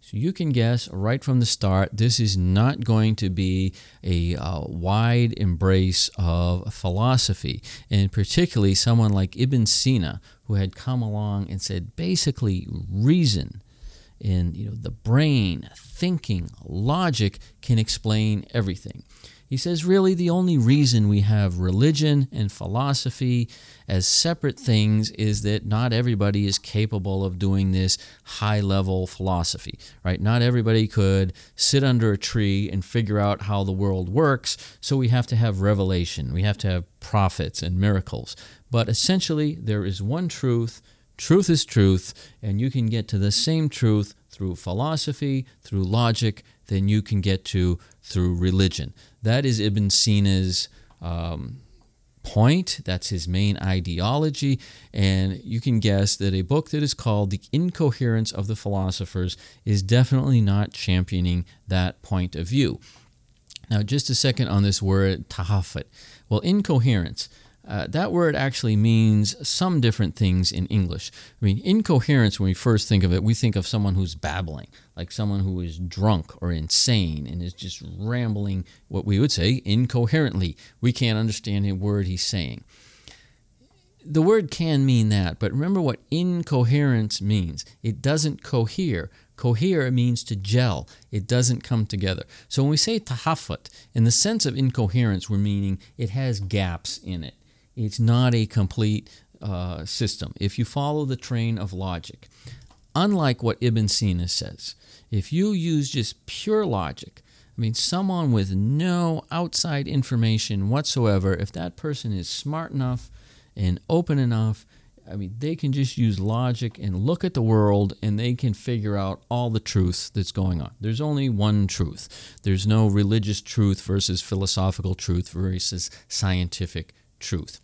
So you can guess right from the start, this is not going to be a uh, wide embrace of philosophy, and particularly someone like Ibn Sina, who had come along and said basically reason and you know the brain, thinking, logic can explain everything. He says, really, the only reason we have religion and philosophy as separate things is that not everybody is capable of doing this high level philosophy, right? Not everybody could sit under a tree and figure out how the world works, so we have to have revelation, we have to have prophets and miracles. But essentially, there is one truth. Truth is truth, and you can get to the same truth through philosophy, through logic, than you can get to through religion. That is Ibn Sina's um, point. That's his main ideology. And you can guess that a book that is called The Incoherence of the Philosophers is definitely not championing that point of view. Now, just a second on this word tahafut. Well, incoherence. Uh, that word actually means some different things in English. I mean, incoherence, when we first think of it, we think of someone who's babbling, like someone who is drunk or insane and is just rambling what we would say incoherently. We can't understand a word he's saying. The word can mean that, but remember what incoherence means. It doesn't cohere. Cohere means to gel. It doesn't come together. So when we say tahafut, in the sense of incoherence, we're meaning it has gaps in it. It's not a complete uh, system. If you follow the train of logic, unlike what Ibn Sina says, if you use just pure logic, I mean, someone with no outside information whatsoever, if that person is smart enough and open enough, I mean, they can just use logic and look at the world and they can figure out all the truth that's going on. There's only one truth. There's no religious truth versus philosophical truth versus scientific truth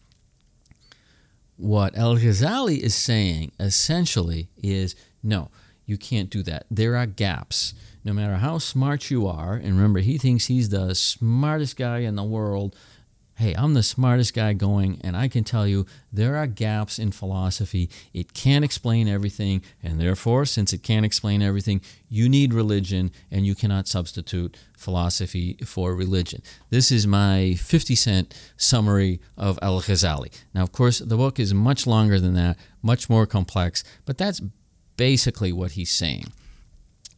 what Al Ghazali is saying essentially is no, you can't do that. There are gaps. No matter how smart you are, and remember, he thinks he's the smartest guy in the world hey, I'm the smartest guy going, and I can tell you there are gaps in philosophy. It can't explain everything, and therefore, since it can't explain everything, you need religion, and you cannot substitute philosophy for religion. This is my 50 cent summary of Al Ghazali. Now, of course, the book is much longer than that, much more complex, but that's basically what he's saying.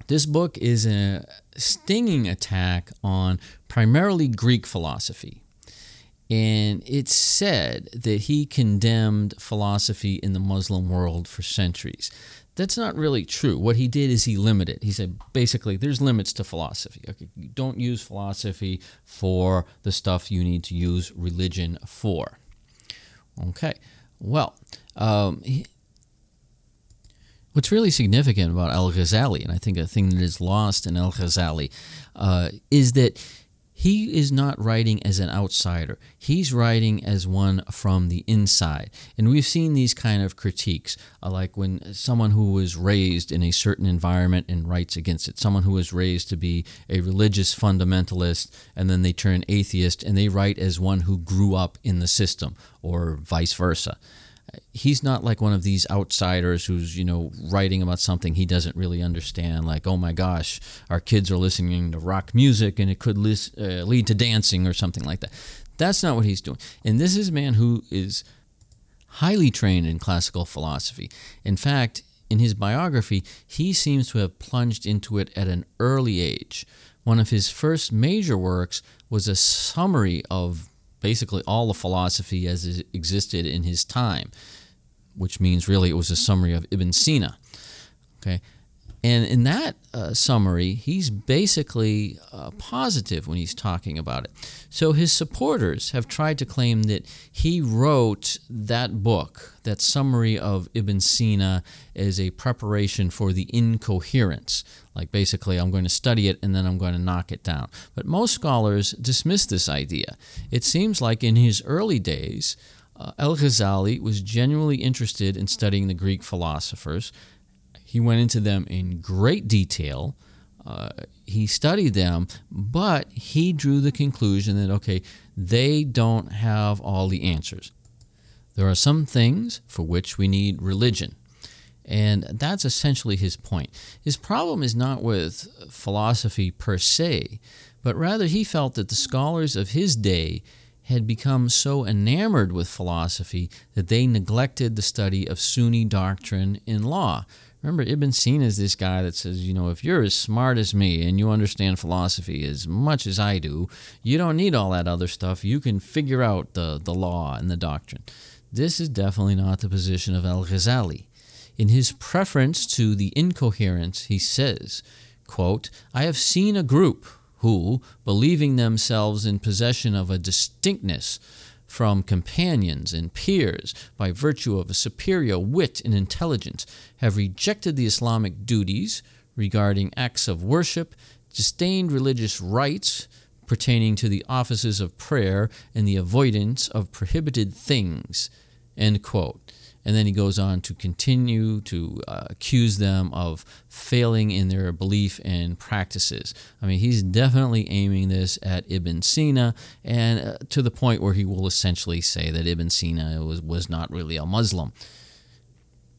This book is a stinging attack on primarily Greek philosophy and it's said that he condemned philosophy in the Muslim world for centuries. That's not really true. What he did is he limited. He said basically there's limits to philosophy. Okay, you don't use philosophy for the stuff you need to use religion for. Okay, well, um, he, what's really significant about Al Ghazali, and I think a thing that is lost in Al Ghazali, uh, is that he is not writing as an outsider. He's writing as one from the inside. And we've seen these kind of critiques, uh, like when someone who was raised in a certain environment and writes against it, someone who was raised to be a religious fundamentalist and then they turn atheist and they write as one who grew up in the system, or vice versa he's not like one of these outsiders who's you know writing about something he doesn't really understand. Like oh my gosh our kids are listening to rock music and it could lis- uh, lead to dancing or something like that. That's not what he's doing. And this is a man who is highly trained in classical philosophy. In fact in his biography he seems to have plunged into it at an early age. One of his first major works was a summary of basically all the philosophy as it existed in his time, which means really it was a summary of Ibn Sina. Okay, and in that uh, summary, he's basically uh, positive when he's talking about it. So his supporters have tried to claim that he wrote that book, that summary of Ibn Sina, as a preparation for the incoherence. Like basically, I'm going to study it and then I'm going to knock it down. But most scholars dismiss this idea. It seems like in his early days, uh, El Ghazali was genuinely interested in studying the Greek philosophers he went into them in great detail. Uh, he studied them, but he drew the conclusion that, okay, they don't have all the answers. There are some things for which we need religion. And that's essentially his point. His problem is not with philosophy per se, but rather he felt that the scholars of his day had become so enamored with philosophy that they neglected the study of Sunni doctrine in law. Remember, Ibn Sina is this guy that says, you know, if you're as smart as me and you understand philosophy as much as I do, you don't need all that other stuff. You can figure out the, the law and the doctrine. This is definitely not the position of Al Ghazali. In his preference to the incoherence, he says, quote, I have seen a group who, believing themselves in possession of a distinctness from companions and peers by virtue of a superior wit and intelligence, have rejected the Islamic duties regarding acts of worship, disdained religious rites pertaining to the offices of prayer, and the avoidance of prohibited things End quote. And then he goes on to continue to uh, accuse them of failing in their belief and practices. I mean, he's definitely aiming this at Ibn Sina, and uh, to the point where he will essentially say that Ibn Sina was, was not really a Muslim.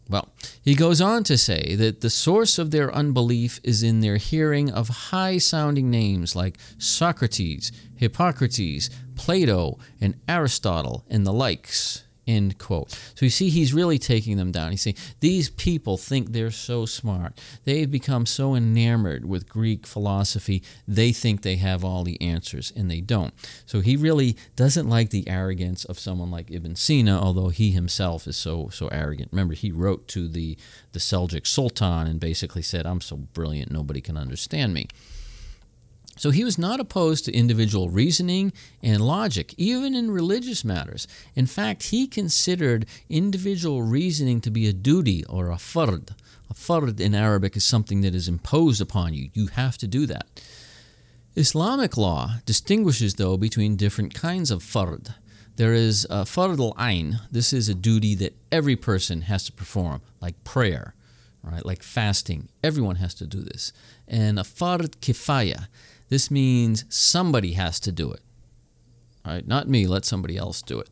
Well, he goes on to say that the source of their unbelief is in their hearing of high sounding names like Socrates, Hippocrates, Plato, and Aristotle, and the likes. End quote. So you see, he's really taking them down. He's saying these people think they're so smart. They've become so enamored with Greek philosophy, they think they have all the answers, and they don't. So he really doesn't like the arrogance of someone like Ibn Sina, although he himself is so so arrogant. Remember, he wrote to the the Seljuk Sultan and basically said, "I'm so brilliant, nobody can understand me." So he was not opposed to individual reasoning and logic, even in religious matters. In fact, he considered individual reasoning to be a duty or a fard. A fard in Arabic is something that is imposed upon you. You have to do that. Islamic law distinguishes, though, between different kinds of fard. There is a fard al-ain. This is a duty that every person has to perform, like prayer, right? Like fasting. Everyone has to do this. And a fard kifaya this means somebody has to do it. Right? Not me, let somebody else do it.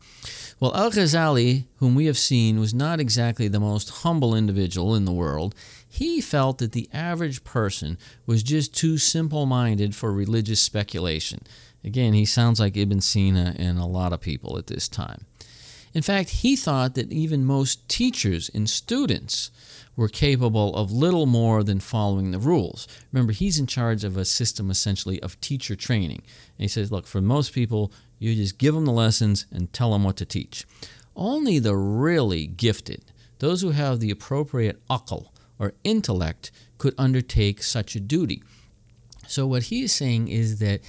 Well, Al Ghazali, whom we have seen, was not exactly the most humble individual in the world. He felt that the average person was just too simple minded for religious speculation. Again, he sounds like Ibn Sina and a lot of people at this time. In fact, he thought that even most teachers and students were capable of little more than following the rules. Remember, he's in charge of a system essentially of teacher training. And he says, look, for most people, you just give them the lessons and tell them what to teach. Only the really gifted, those who have the appropriate akal or intellect, could undertake such a duty. So, what he is saying is that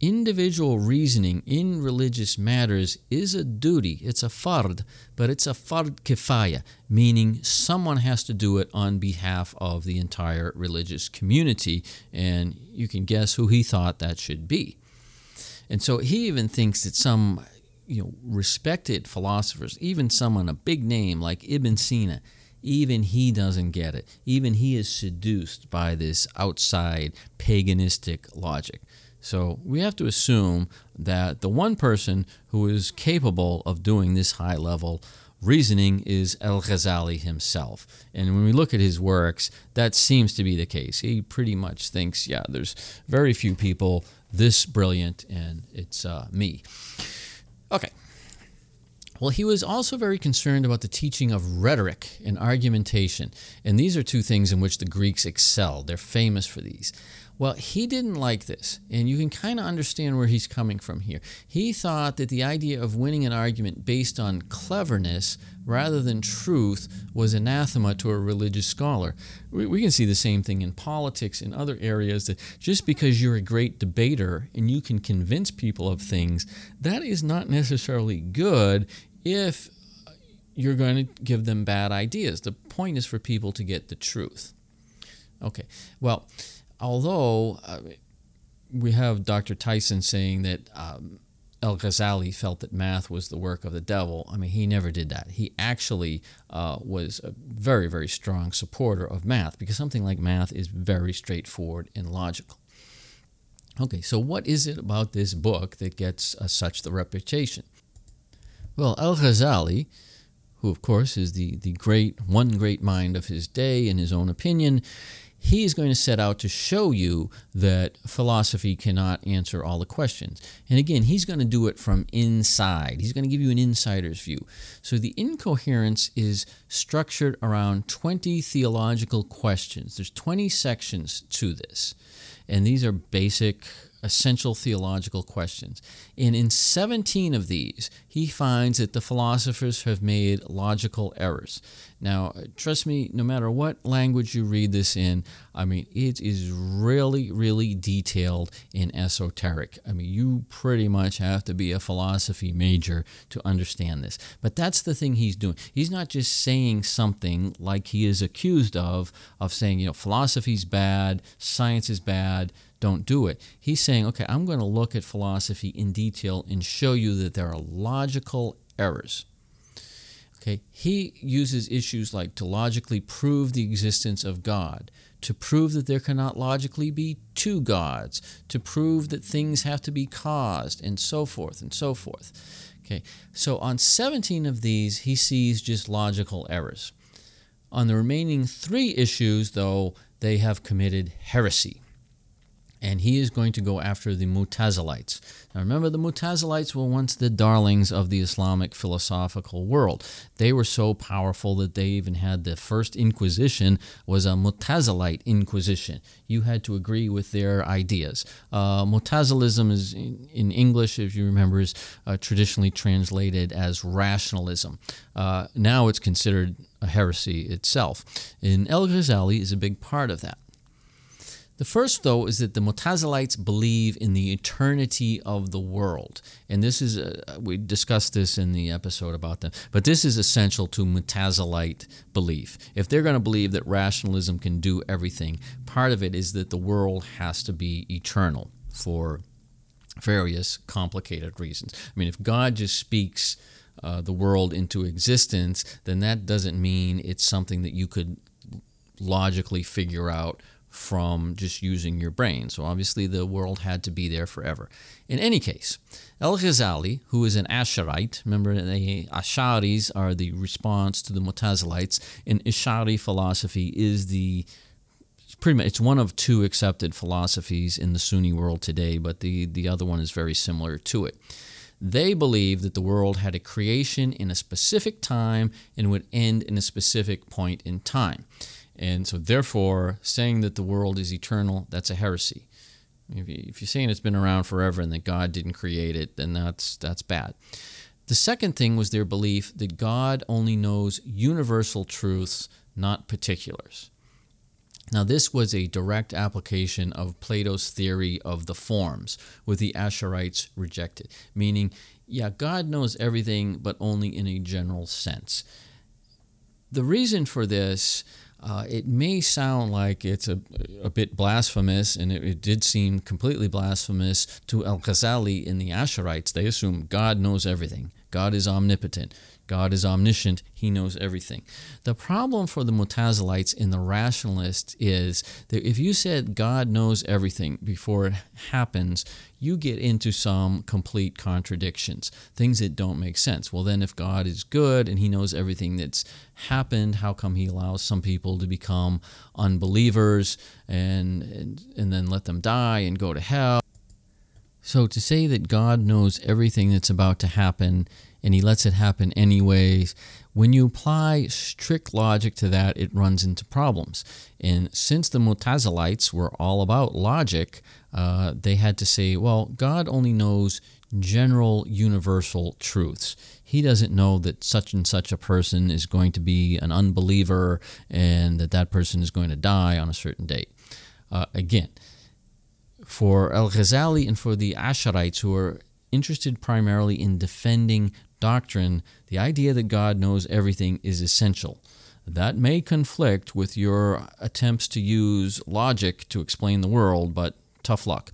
individual reasoning in religious matters is a duty. It's a fard, but it's a fard kifaya, meaning someone has to do it on behalf of the entire religious community. And you can guess who he thought that should be. And so he even thinks that some you know, respected philosophers, even someone, a big name like Ibn Sina, even he doesn't get it. Even he is seduced by this outside paganistic logic. So we have to assume that the one person who is capable of doing this high level reasoning is Al Ghazali himself. And when we look at his works, that seems to be the case. He pretty much thinks, yeah, there's very few people this brilliant, and it's uh, me. Okay. Well, he was also very concerned about the teaching of rhetoric and argumentation. And these are two things in which the Greeks excelled. They're famous for these. Well, he didn't like this, and you can kind of understand where he's coming from here. He thought that the idea of winning an argument based on cleverness rather than truth was anathema to a religious scholar. We, we, can see the same thing in politics in other areas that just because you're a great debater and you can convince people of things, that is not necessarily good if you're going to give them bad ideas. The point is for people to get the truth. Okay, well, although uh, we have Dr. Tyson saying that um, El Ghazali felt that math was the work of the devil, I mean, he never did that. He actually uh, was a very, very strong supporter of math because something like math is very straightforward and logical. Okay, so what is it about this book that gets uh, such the reputation? Well, Al Ghazali, who of course is the, the great, one great mind of his day in his own opinion, he is going to set out to show you that philosophy cannot answer all the questions. And again, he's going to do it from inside. He's going to give you an insider's view. So the incoherence is structured around 20 theological questions. There's 20 sections to this. And these are basic essential theological questions. And in 17 of these, he finds that the philosophers have made logical errors. Now, trust me, no matter what language you read this in, I mean, it is really, really detailed and esoteric. I mean, you pretty much have to be a philosophy major to understand this. But that's the thing he's doing. He's not just saying something like he is accused of, of saying, you know, philosophy's bad, science is bad, don't do it. He's saying, okay, I'm going to look at philosophy in detail and show you that there are logical errors. Okay, he uses issues like to logically prove the existence of God, to prove that there cannot logically be two gods, to prove that things have to be caused, and so forth and so forth. Okay, so on 17 of these, he sees just logical errors. On the remaining three issues, though, they have committed heresy and he is going to go after the Mutazilites. Now remember, the Mutazilites were once the darlings of the Islamic philosophical world. They were so powerful that they even had the first Inquisition was a Mutazilite Inquisition. You had to agree with their ideas. Uh, Mutazilism is in, in, English, if you remember, is uh, traditionally translated as rationalism. Uh, now it's considered a heresy itself. And El Ghazali is a big part of that. The first, though, is that the Mutazilites believe in the eternity of the world. And this is, uh, we discussed this in the episode about them, but this is essential to Mutazilite belief. If they're going to believe that rationalism can do everything, part of it is that the world has to be eternal for various complicated reasons. I mean, if God just speaks uh, the world into existence, then that doesn't mean it's something that you could logically figure out from just using your brain. So obviously the world had to be there forever. In any case, El Ghazali, who is an Asharite, remember the Asharis are the response to the Mutazilites, and Ashari philosophy is the pretty much it's one of two accepted philosophies in the Sunni world today, but the, the other one is very similar to it. They believe that the world had a creation in a specific time and would end in a specific point in time. And so, therefore, saying that the world is eternal, that's a heresy. If, you, you're saying it's been around forever and that God didn't create it, then that's, that's bad. The second thing was their belief that God only knows universal truths, not particulars. Now, this was a direct application of Plato's theory of the forms, with the Asharites rejected, meaning, yeah, God knows everything, but only in a general sense. The reason for this uh, it may sound like it's a, a bit blasphemous, and it, it did seem completely blasphemous to Al Ghazali in the Asharites. They assume God knows everything, God is omnipotent. God is omniscient, He knows everything. The problem for the Mutazilites and the rationalists is that if you said God knows everything before it happens, you get into some complete contradictions, things that don't make sense. Well, then, if God is good and He knows everything that's happened, how come He allows some people to become unbelievers and, and, and then let them die and go to hell? So, to say that God knows everything that's about to happen and he lets it happen anyways. When you apply strict logic to that, it runs into problems. And since the Mutazilites were all about logic, uh, they had to say, well, God only knows general universal truths. He doesn't know that such and such a person is going to be an unbeliever and that that person is going to die on a certain date. Uh, again, for Al Ghazali and for the Asharites who are interested primarily in defending doctrine, the idea that God knows everything is essential. That may conflict with your attempts to use logic to explain the world, but tough luck.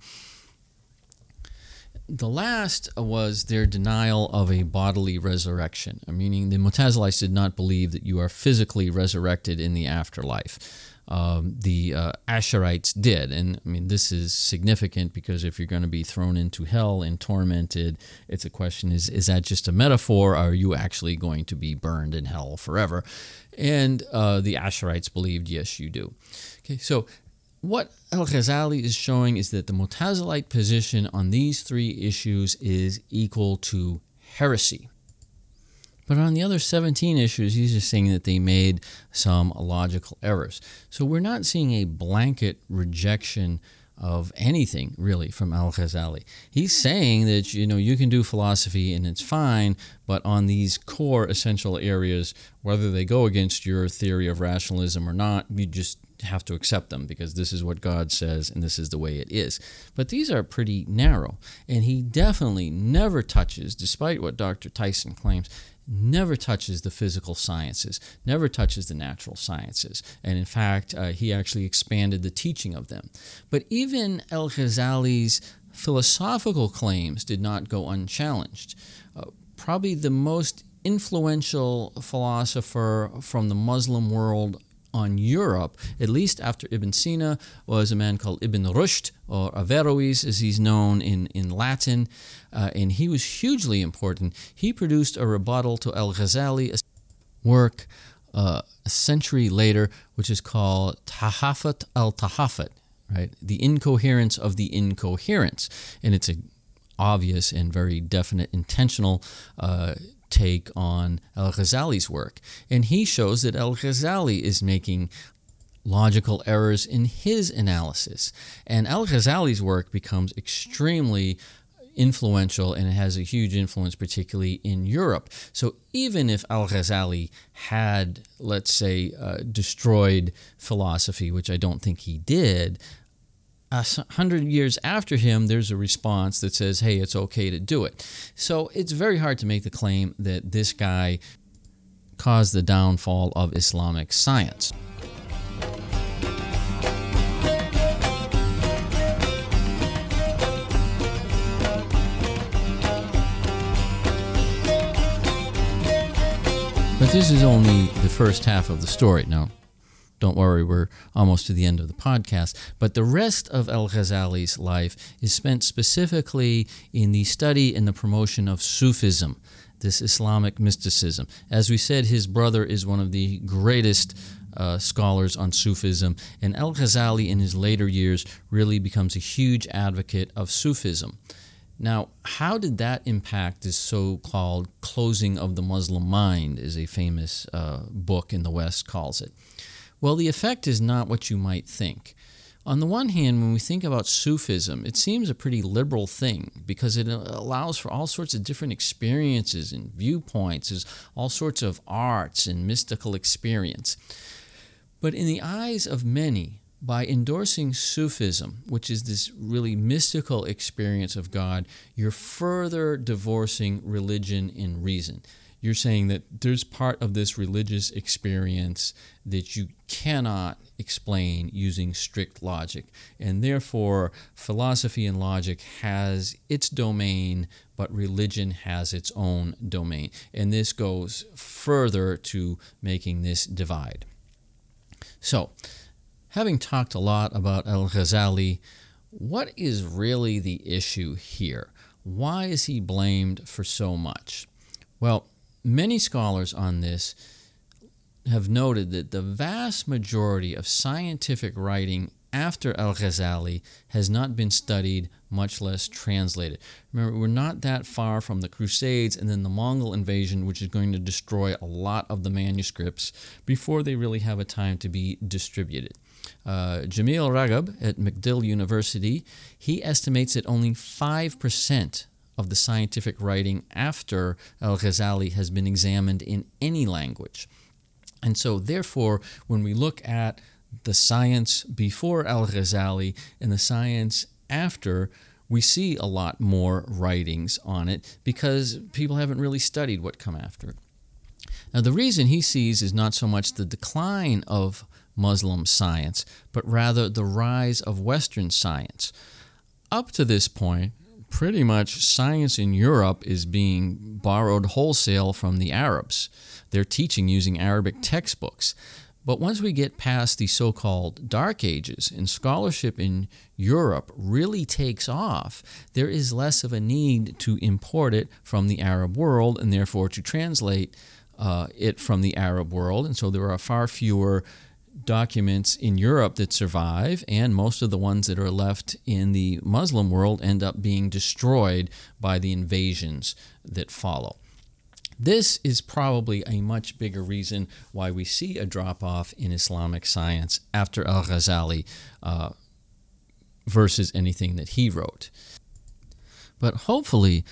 The last was their denial of a bodily resurrection, meaning the Mutazilites did not believe that you are physically resurrected in the afterlife. Um, the uh, Asharites did. And I mean, this is significant because if you're going to be thrown into hell and tormented, it's a question is, is that just a metaphor? Or are you actually going to be burned in hell forever? And uh, the Asharites believed, yes, you do. Okay, so what Al Ghazali is showing is that the Mutazilite position on these three issues is equal to heresy. But on the other 17 issues, he's just saying that they made some logical errors. So we're not seeing a blanket rejection of anything really from Al Ghazali. He's saying that you know you can do philosophy and it's fine, but on these core essential areas, whether they go against your theory of rationalism or not, you just have to accept them because this is what God says and this is the way it is. But these are pretty narrow, and he definitely never touches, despite what Dr. Tyson claims, never touches the physical sciences, never touches the natural sciences. And in fact, uh, he actually expanded the teaching of them. But even El Ghazali's philosophical claims did not go unchallenged. Uh, probably the most influential philosopher from the Muslim world on Europe, at least after Ibn Sina, was a man called Ibn Rushd, or Averroes as he's known in, in Latin, uh, and he was hugely important. He produced a rebuttal to Al Ghazali, work uh, a century later, which is called Tahafut al Tahafut, right? The incoherence of the incoherence. And it's a obvious and very definite intentional uh, take on Al Ghazali's work. And he shows that Al Ghazali is making logical errors in his analysis. And Al Ghazali's work becomes extremely influential and it has a huge influence, particularly in Europe. So even if Al Ghazali had, let's say, uh, destroyed philosophy, which I don't think he did, Uh, a hundred years after him, there's a response that says, hey, it's okay to do it. So it's very hard to make the claim that this guy caused the downfall of Islamic science. But this is only the first half of the story. Now, don't worry, we're almost to the end of the podcast. But the rest of Al Ghazali's life is spent specifically in the study and the promotion of Sufism, this Islamic mysticism. As we said, his brother is one of the greatest uh, scholars on Sufism, and Al Ghazali in his later years really becomes a huge advocate of Sufism. Now, how did that impact this so called closing of the Muslim mind, as a famous uh, book in the West calls it? Well, the effect is not what you might think. On the one hand, when we think about Sufism, it seems a pretty liberal thing because it uh, allows for all sorts of different experiences and viewpoints, all sorts of arts and mystical experience. But in the eyes of many, by endorsing Sufism, which is this really mystical experience of God, you're further divorcing religion and reason you're saying that there's part of this religious experience that you cannot explain using strict logic. And therefore, philosophy and logic has its domain, but religion has its own domain. And this goes further to making this divide. So, having talked a lot about Al Ghazali, what is really the issue here? Why is he blamed for so much? Well, Many scholars on this have noted that the vast majority of scientific writing after Al Ghazali has not been studied, much less translated. Remember, we're not that far from the Crusades and then the Mongol invasion, which is going to destroy a lot of the manuscripts before they really have a time to be distributed. Uh, Jamil Ragep at McGill University, he estimates that only 5% of the scientific writing after Al Ghazali has been examined in any language. And so, therefore, when we look at the science before Al Ghazali and the science after, we see a lot more writings on it because people haven't really studied what come after it. Now, the reason he sees is not so much the decline of Muslim science, but rather the rise of Western science. Up to this point, pretty much science in Europe is being borrowed wholesale from the Arabs. They're teaching using Arabic textbooks. But once we get past the so called Dark Ages and scholarship in Europe really takes off, there is less of a need to import it from the Arab world and therefore to translate uh, it from the Arab world. And so there are far fewer documents in Europe that survive, and most of the ones that are left in the Muslim world end up being destroyed by the invasions that follow. This is probably a much bigger reason why we see a drop off in Islamic science after Al Ghazali uh, versus anything that he wrote. But hopefully,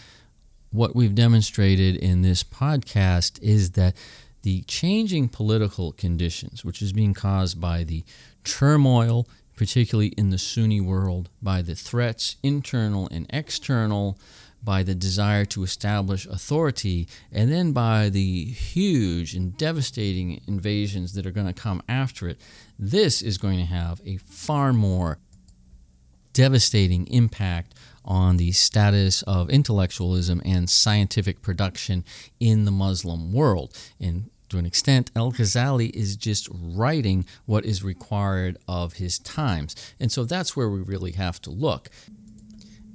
what we've demonstrated in this podcast is that the changing political conditions, which is being caused by the turmoil, particularly in the Sunni world, by the threats, internal and external, by the desire to establish authority, and then by the huge and devastating invasions that are going to come after it, this is going to have a far more devastating impact on the status of intellectualism and scientific production in the Muslim world. And to an extent, Al Ghazali is just writing what is required of his times. And so that's where we really have to look.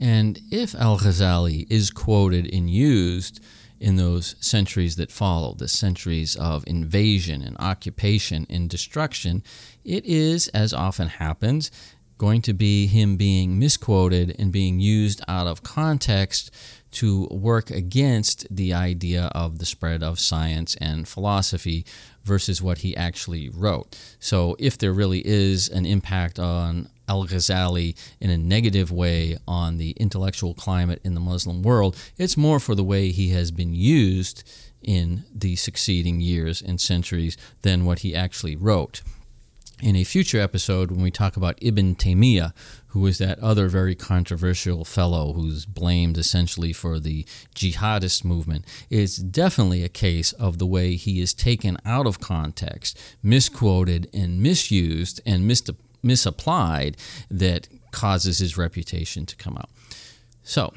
And if Al Ghazali is quoted and used in those centuries that follow, the centuries of invasion and occupation and destruction, it is, as often happens, going to be him being misquoted and being used out of context to work against the idea of the spread of science and philosophy versus what he actually wrote. So, if there really is an impact on Al Ghazali in a negative way on the intellectual climate in the Muslim world, it's more for the way he has been used in the succeeding years and centuries than what he actually wrote in a future episode when we talk about Ibn Taymiyyah, who is that other very controversial fellow who's blamed essentially for the jihadist movement, it's definitely a case of the way he is taken out of context, misquoted, and misused and mis- misapplied that causes his reputation to come out. So,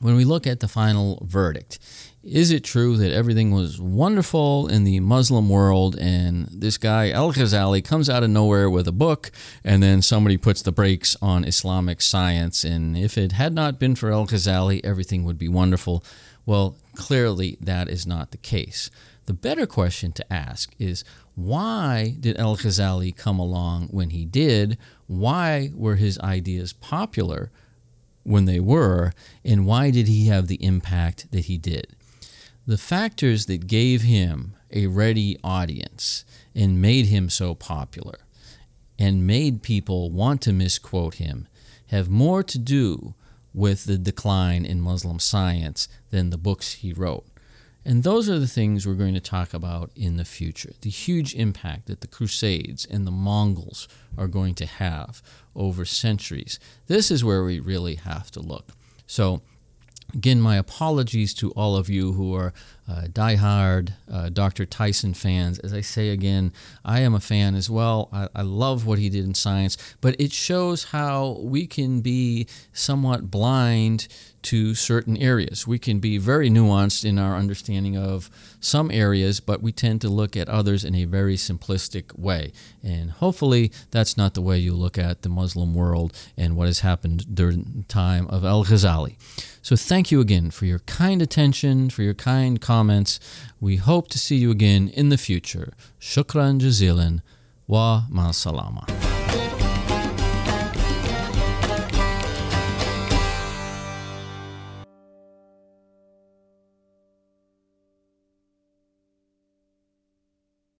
when we look at the final verdict, is it true that everything was wonderful in the Muslim world and this guy Al Ghazali comes out of nowhere with a book and then somebody puts the brakes on Islamic science and if it had not been for Al Ghazali everything would be wonderful? Well, clearly that is not the case. The better question to ask is why did Al Ghazali come along when he did? Why were his ideas popular when they were? And why did he have the impact that he did? The factors that gave him a ready audience and made him so popular and made people want to misquote him have more to do with the decline in Muslim science than the books he wrote. And those are the things we're going to talk about in the future. The huge impact that the Crusades and the Mongols are going to have over centuries. This is where we really have to look. So, Again, my apologies to all of you who are uh, diehard uh, Dr. Tyson fans. As I say again, I am a fan as well. I, I, love what he did in science, but it shows how we can be somewhat blind to certain areas. We can be very nuanced in our understanding of some areas, but we tend to look at others in a very simplistic way. And hopefully, that's not the way you look at the Muslim world and what has happened during the time of Al Ghazali. So, thank you again for your kind attention, for your kind comments. We hope to see you again in the future. Shukran jazilan wa ma salama.